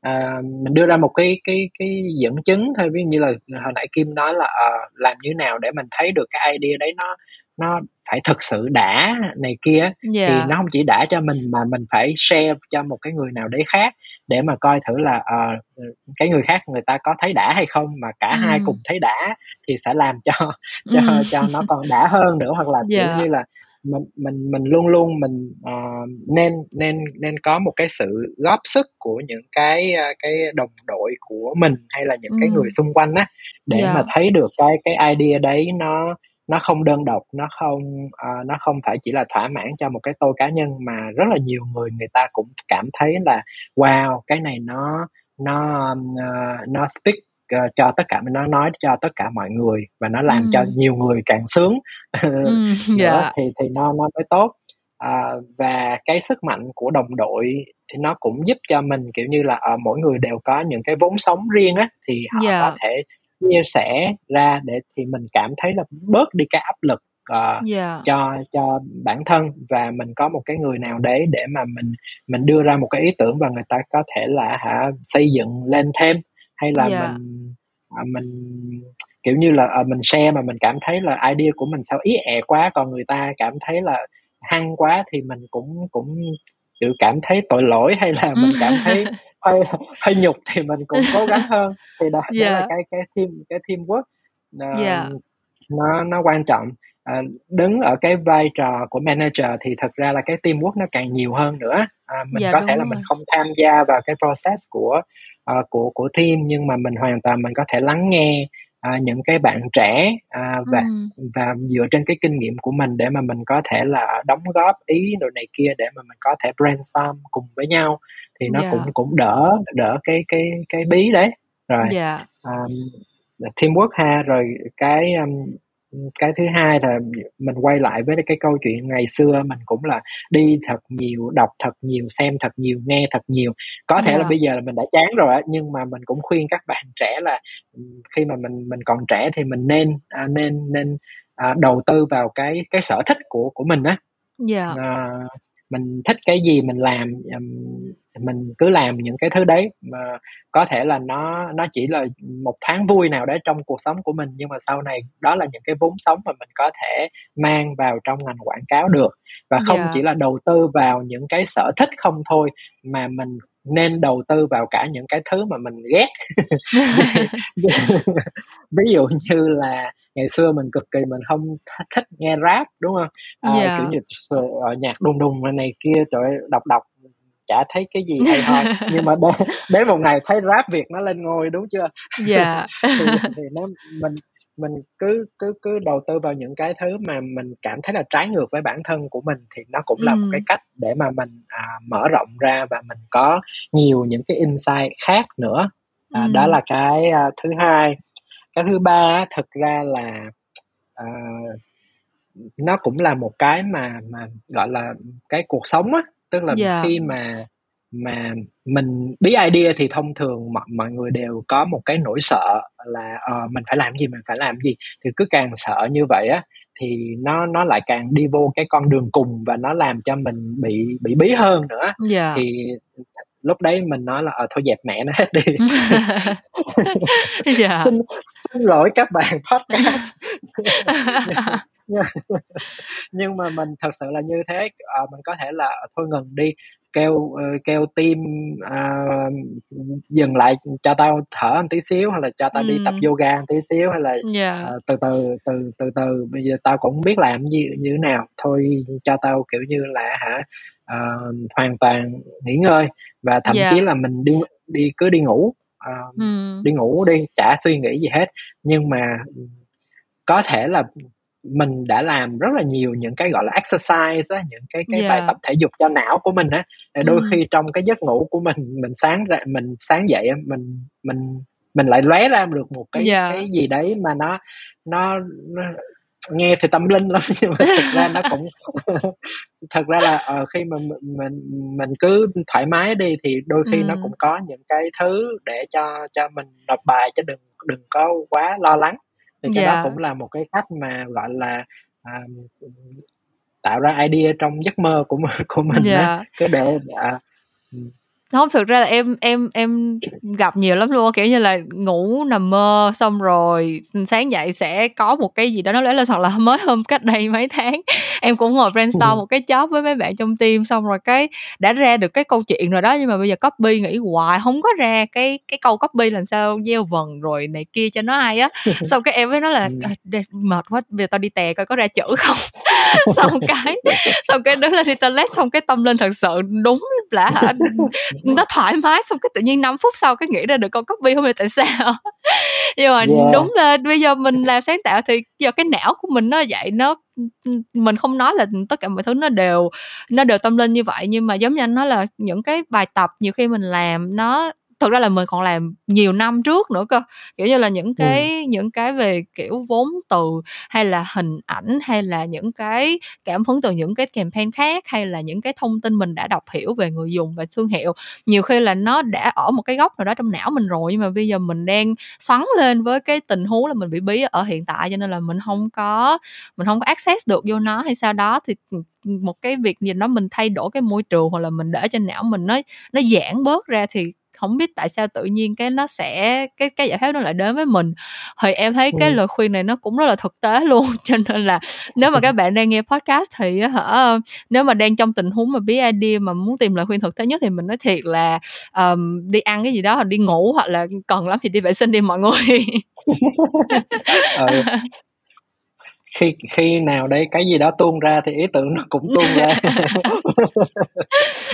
à, mình đưa ra một cái cái cái dẫn chứng thôi ví dụ như là hồi nãy kim nói là uh, làm như nào để mình thấy được cái idea đấy nó nó phải thực sự đã này kia yeah. thì dạ. nó không chỉ đã cho mình mà mình phải share cho một cái người nào đấy khác để mà coi thử là uh, cái người khác người ta có thấy đã hay không mà cả mm. hai cùng thấy đã thì sẽ làm cho cho mm. cho nó còn đã hơn nữa hoặc là yeah. (laughs) kiểu dạ. như là mình mình mình luôn luôn mình uh, nên nên nên có một cái sự góp sức của những cái uh, cái đồng đội của mình hay là những mm. cái người xung quanh á để yeah. mà thấy được cái cái idea đấy nó nó không đơn độc nó không uh, nó không phải chỉ là thỏa mãn cho một cái tôi cá nhân mà rất là nhiều người người ta cũng cảm thấy là wow cái này nó nó uh, nó speak uh, cho tất cả nó nói cho tất cả mọi người và nó làm mm. cho nhiều người càng sướng mm, yeah. (laughs) (laughs) thì thì nó nó mới tốt uh, và cái sức mạnh của đồng đội thì nó cũng giúp cho mình kiểu như là uh, mỗi người đều có những cái vốn sống riêng á thì họ yeah. có thể chia sẻ ra để thì mình cảm thấy là bớt đi cái áp lực uh, yeah. Dạ. cho cho bản thân và mình có một cái người nào đấy để mà mình mình đưa ra một cái ý tưởng và người ta có thể là hả xây dựng lên thêm hay là yeah. Dạ. mình uh, mình kiểu như là uh, mình share mà mình cảm thấy là idea của mình sao ý ẹ quá còn người ta cảm thấy là hăng quá thì mình cũng cũng kiểu cảm thấy tội lỗi hay là mình cảm thấy (laughs) hơi hơi nhục thì mình cũng cố gắng hơn thì đó, yeah. đó là dạ. cái cái team cái teamwork uh, yeah. Dạ. nó nó quan trọng uh, đứng ở cái vai trò của manager thì thật ra là cái teamwork nó càng nhiều hơn nữa uh, mình dạ, có thể là rồi. mình không tham gia vào cái process của uh, của của team nhưng mà mình hoàn toàn mình có thể lắng nghe à, những cái bạn trẻ à, và ừ. và dựa trên cái kinh nghiệm của mình để mà mình có thể là đóng góp ý đồ này kia để mà mình có thể brainstorm cùng với nhau thì nó yeah. cũng cũng đỡ đỡ cái cái cái bí đấy rồi yeah. um, teamwork ha rồi cái um, cái thứ hai là mình quay lại với cái câu chuyện ngày xưa mình cũng là đi thật nhiều đọc thật nhiều xem thật nhiều nghe thật nhiều có thể yeah. là bây giờ là mình đã chán rồi nhưng mà mình cũng khuyên các bạn trẻ là khi mà mình mình còn trẻ thì mình nên à, nên nên à, đầu tư vào cái cái sở thích của của mình á yeah. à, mình thích cái gì mình làm mình cứ làm những cái thứ đấy mà có thể là nó nó chỉ là một tháng vui nào đấy trong cuộc sống của mình nhưng mà sau này đó là những cái vốn sống mà mình có thể mang vào trong ngành quảng cáo được và không yeah. chỉ là đầu tư vào những cái sở thích không thôi mà mình nên đầu tư vào cả những cái thứ mà mình ghét (laughs) ví dụ như là ngày xưa mình cực kỳ mình không thích nghe rap đúng không à, yeah. kiểu như uh, nhạc đùng đùng này kia trời đọc đọc chả thấy cái gì hay ho. (laughs) Nhưng mà đến, đến một ngày thấy rap việt nó lên ngôi đúng chưa? Dạ. (laughs) Thì, thì nó mình mình cứ cứ cứ đầu tư vào những cái thứ mà mình cảm thấy là trái ngược với bản thân của mình thì nó cũng là một cái cách để mà mình à, mở rộng ra và mình có nhiều những cái insight khác nữa. À, ừ. đó là cái à, thứ hai. Cái thứ ba thực ra là uh, nó cũng là một cái mà mà gọi là cái cuộc sống á tức là yeah. khi mà mà mình bí idea thì thông thường mọi mọi người đều có một cái nỗi sợ là uh, mình phải làm gì mình phải làm gì thì cứ càng sợ như vậy á thì nó nó lại càng đi vô cái con đường cùng và nó làm cho mình bị bị bí hơn nữa yeah. thì lúc đấy mình nói là ờ thôi dẹp mẹ nó hết đi yeah. (laughs) xin, xin lỗi các bạn podcast (laughs) (laughs) nhưng mà mình thật sự là như thế à, mình có thể là thôi ngừng đi kêu uh, kêu tim uh, dừng lại cho tao thở một tí xíu hay là cho tao ừ. đi tập yoga một tí xíu hay là yeah. uh, từ từ từ từ từ bây giờ tao cũng biết làm như như thế nào thôi cho tao kiểu như là hả uh, hoàn toàn nghỉ ngơi và thậm yeah. chí là mình đi đi cứ đi ngủ uh, ừ. đi ngủ đi chả suy nghĩ gì hết nhưng mà có thể là mình đã làm rất là nhiều những cái gọi là exercise á những cái cái yeah. bài tập thể dục cho não của mình á đôi ừ. khi trong cái giấc ngủ của mình mình sáng ra mình sáng dậy mình mình mình lại lóe ra được một cái yeah. cái gì đấy mà nó nó, nó nghe thì tâm linh lắm (laughs) nhưng mà thực ra nó cũng (laughs) thật ra là uh, khi mà mình, mình mình cứ thoải mái đi thì đôi khi ừ. nó cũng có những cái thứ để cho cho mình nộp bài chứ đừng đừng có quá lo lắng thì cái yeah. đó cũng là một cái cách mà gọi là à, tạo ra idea trong giấc mơ của (laughs) của mình yeah. đó cứ để à, không thực ra là em em em gặp nhiều lắm luôn kiểu như là ngủ nằm mơ xong rồi sáng dậy sẽ có một cái gì đó nó lấy lên hoặc là mới hôm cách đây mấy tháng (laughs) em cũng ngồi brainstorm ừ. một cái job với mấy bạn trong team xong rồi cái đã ra được cái câu chuyện rồi đó nhưng mà bây giờ copy nghĩ hoài không có ra cái cái câu copy làm sao gieo vần rồi này kia cho nó ai á (laughs) xong cái em với nó là ừ. à, mệt quá bây giờ tao đi tè coi có ra chữ không (laughs) xong cái xong cái đứng lên đi toilet xong cái tâm linh thật sự đúng là hả nó thoải mái xong cái tự nhiên 5 phút sau cái nghĩ ra được con copy không biết tại sao (laughs) nhưng mà yeah. đúng là bây giờ mình làm sáng tạo thì giờ cái não của mình nó vậy nó mình không nói là tất cả mọi thứ nó đều nó đều tâm linh như vậy nhưng mà giống như anh nói là những cái bài tập nhiều khi mình làm nó thực ra là mình còn làm nhiều năm trước nữa cơ kiểu như là những cái ừ. những cái về kiểu vốn từ hay là hình ảnh hay là những cái cảm hứng từ những cái campaign khác hay là những cái thông tin mình đã đọc hiểu về người dùng và thương hiệu nhiều khi là nó đã ở một cái góc nào đó trong não mình rồi nhưng mà bây giờ mình đang xoắn lên với cái tình huống là mình bị bí ở hiện tại cho nên là mình không có mình không có access được vô nó hay sao đó thì một cái việc gì đó mình thay đổi cái môi trường hoặc là mình để cho não mình nó nó giãn bớt ra thì không biết tại sao tự nhiên cái nó sẽ cái cái giải pháp nó lại đến với mình. Thì em thấy cái ừ. lời khuyên này nó cũng rất là thực tế (laughs) luôn cho nên là nếu mà các (laughs) bạn đang nghe podcast thì hả nếu mà đang trong tình huống mà bí idea mà muốn tìm lời khuyên thực tế nhất thì mình nói thiệt là um, đi ăn cái gì đó hoặc đi ngủ hoặc là cần lắm thì đi vệ sinh đi mọi người. Ừ (laughs) khi khi nào đây cái gì đó tuôn ra thì ý tưởng nó cũng tuôn ra. (laughs)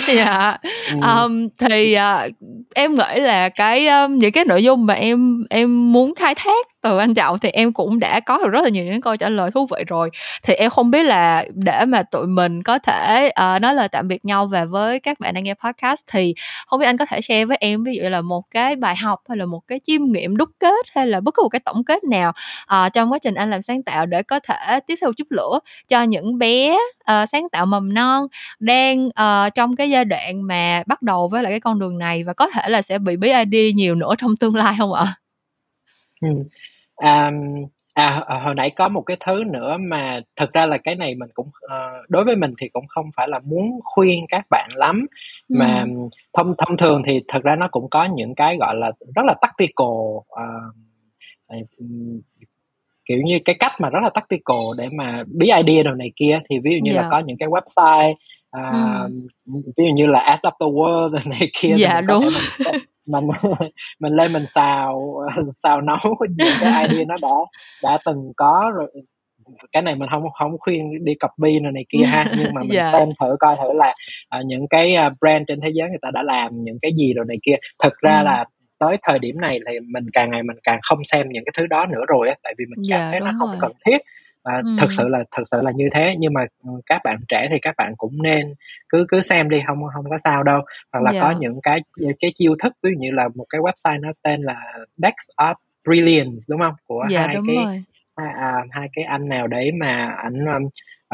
Dạ. Um, thì uh, em nghĩ là cái um, những cái nội dung mà em em muốn khai thác từ anh trọng thì em cũng đã có được rất là nhiều những câu trả lời thú vị rồi. Thì em không biết là để mà tụi mình có thể uh, nói lời tạm biệt nhau và với các bạn đang nghe podcast thì không biết anh có thể share với em ví dụ là một cái bài học hay là một cái chiêm nghiệm đúc kết hay là bất cứ một cái tổng kết nào uh, trong quá trình anh làm sáng tạo để có thể tiếp theo chút lửa cho những bé uh, sáng tạo mầm non đang uh, trong cái giai đoạn mà bắt đầu với lại cái con đường này và có thể là sẽ bị bí ID nhiều nữa trong tương lai không ạ? Ừ. À, à hồi nãy có một cái thứ nữa mà thực ra là cái này mình cũng uh, đối với mình thì cũng không phải là muốn khuyên các bạn lắm ừ. mà thông thông thường thì thực ra nó cũng có những cái gọi là rất là tactical uh, kiểu như cái cách mà rất là tactical để mà bí idea đồ này kia thì ví dụ như yeah. là dạ. có những cái website à, ừ. ví dụ như là as of the world đồ này kia dạ đúng mình, mình (laughs) mình lên mình xào (laughs) xào nấu (laughs) những cái idea nó đã đã từng có rồi cái này mình không không khuyên đi copy này, này kia ha nhưng mà mình yeah. Dạ. xem thử coi thử là uh, những cái uh, brand trên thế giới người ta đã làm những cái gì rồi này kia thực ra ừ. là tới thời điểm này thì mình càng ngày mình càng không xem những cái thứ đó nữa rồi á tại vì mình cảm yeah, dạ, thấy nó không rồi. cần thiết và ừ. thực sự là thực sự là như thế nhưng mà ừ, các bạn trẻ thì các bạn cũng nên cứ cứ xem đi không không có sao đâu hoặc là yeah. có dạ. những cái cái chiêu thức ví dụ như là một cái website nó tên là Dex of Brilliance đúng không của dạ, hai cái rồi. Hai, à, hai cái anh nào đấy mà ảnh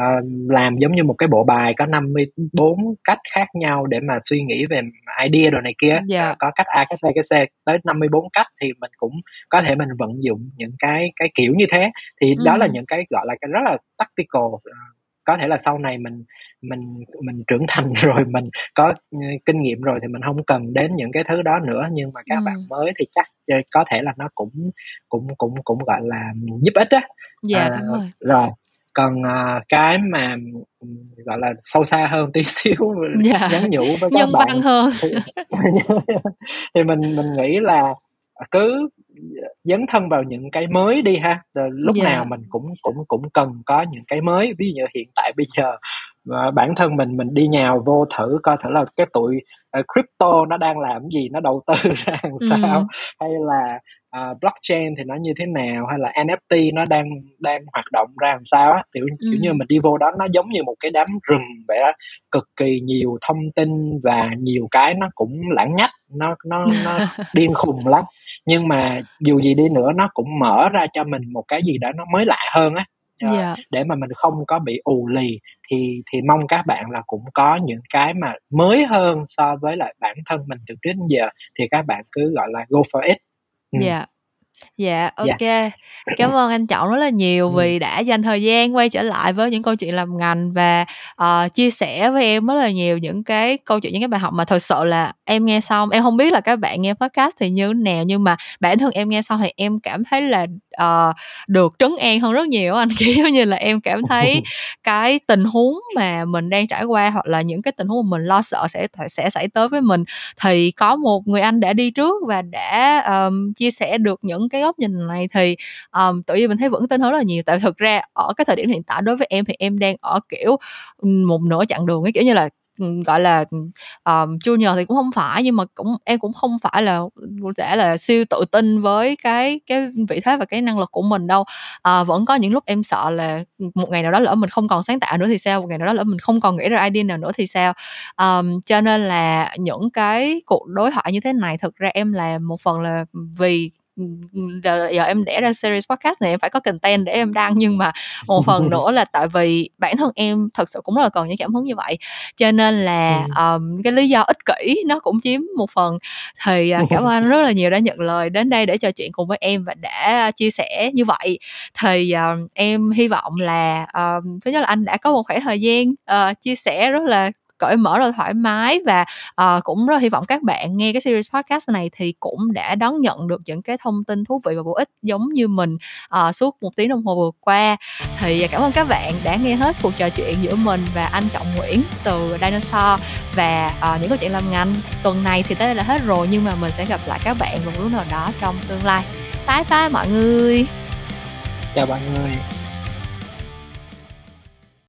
uh, làm giống như một cái bộ bài có 54 cách khác nhau để mà suy nghĩ về idea đồ này kia Dạ. uh, có cách A cách B cách C tới 54 cách thì mình cũng có thể mình vận dụng những cái cái kiểu như thế. Thì đó là những cái gọi là cái rất là tactical uh, có thể là sau này mình mình mình trưởng thành (laughs) rồi mình có ừ, kinh nghiệm rồi thì mình không cần đến những cái thứ đó nữa nhưng mà các bạn Ừm. mới thì chắc ờ, có thể là nó cũng cũng cũng cũng gọi là giúp ích á Dạ, à, đúng rồi. rồi còn à, cái mà ừ, gọi là sâu xa hơn tí (laughs) xíu Dạ. nhắn nhủ với các Nhân bạn văn hơn. thì, (laughs) thì mình mình nghĩ là cứ dấn thân vào những cái mới đi ha. Lúc Dạ. nào mình cũng cũng cũng cần có những cái mới. Ví dụ như hiện tại bây giờ và bản thân mình mình đi nhào vô thử coi thử là cái tụi uh, crypto nó đang làm gì nó đầu tư (laughs) ra làm sao? Ừm. hay là uh, blockchain thì nó như thế nào? Hay là NFT nó đang đang hoạt động ra làm sao á? Kiểu, kiểu như mình đi vô đó nó giống như một cái đám rừng vậy á cực kỳ nhiều thông tin và nhiều cái nó cũng lãng nhách nó nó nó (laughs) điên khùng lắm nhưng mà dù gì đi nữa nó cũng mở ra cho mình một cái gì đó nó mới lạ hơn á Ờ, Dạ. để mà mình không có bị ù lì thì thì mong các bạn là cũng có những cái mà mới hơn so với lại bản thân mình từ trước đến giờ thì các bạn cứ gọi là go for it ừ. Dạ. Dạ, Dạ. OK. Cảm ơn anh Trọng rất là nhiều Ừm. vì đã dành thời gian quay trở lại với những câu chuyện làm ngành và, ờ, chia sẻ với em rất là nhiều những cái câu chuyện, những cái bài học mà thực sự là em nghe xong em hông biết là các bạn nghe podcast thì như nào, nhưng mà bản thân em nghe xong thì em cảm thấy là, ờ, được trấn an hơn rất nhiều anh. (laughs) Kiểu giống như là em cảm thấy (laughs) cái tình huống mà mình đang trải qua hoặc là những cái tình huống mà mình lo sợ sẽ sẽ xảy tới với mình thì có một người anh đã đi trước và đã, ờm, chia sẻ được những cái góc nhìn này thì, ờm, tự nhiên mình thấy vững tin hơn rất là nhiều. Tại thực ra ở cái thời điểm hiện tại đối với em thì em đang ở, kiểu, một nửa chặng đường ấy, kiểu như là, gọi là, um, junior thì cũng không phải nhưng mà cũng em cũng không phải là đã là siêu tự tin với cái cái vị thế và cái năng lực của mình đâu. à, vẫn có những lúc em sợ là, một ngày nào đó lỡ mình không còn sáng tạo nữa thì sao? Một ngày nào đó lỡ mình không còn nghĩ ra idea nào nữa thì sao? um, cho nên là những cái cuộc đối thoại như thế này thực ra em làm một phần là vì, giờ giờ em đẻ ra series podcast này em phải có content để em đăng, nhưng mà một phần (laughs) nữa là tại vì bản thân em thực sự cũng rất là cần những cảm hứng như vậy. Cho nên là, ờm, cái lý do ích kỷ nó cũng chiếm một phần. Thì, à, cảm (laughs) ơn rất là nhiều đã nhận lời đến đây để trò chuyện cùng với em và đã chia sẻ như vậy. Thì, ờ, em hy vọng là, ờm, thứ nhất là anh đã có một khoảng thời gian, ờ, chia sẻ rất là cởi mở, rồi thoải mái và, uh, cũng rất là hy vọng các bạn nghe cái series podcast này thì cũng đã đón nhận được những cái thông tin thú vị và bổ ích giống như mình, uh, suốt một tiếng đồng hồ vừa qua. Thì, cảm ơn các bạn đã nghe hết cuộc trò chuyện giữa mình và anh Trọng Nguyễn từ Dinosaur và, uh, những câu chuyện làm ngành. Tuần này thì tới đây là hết rồi nhưng mà mình sẽ gặp lại các bạn vào một lúc nào đó trong tương lai. Bye bye mọi người! Chào mọi người.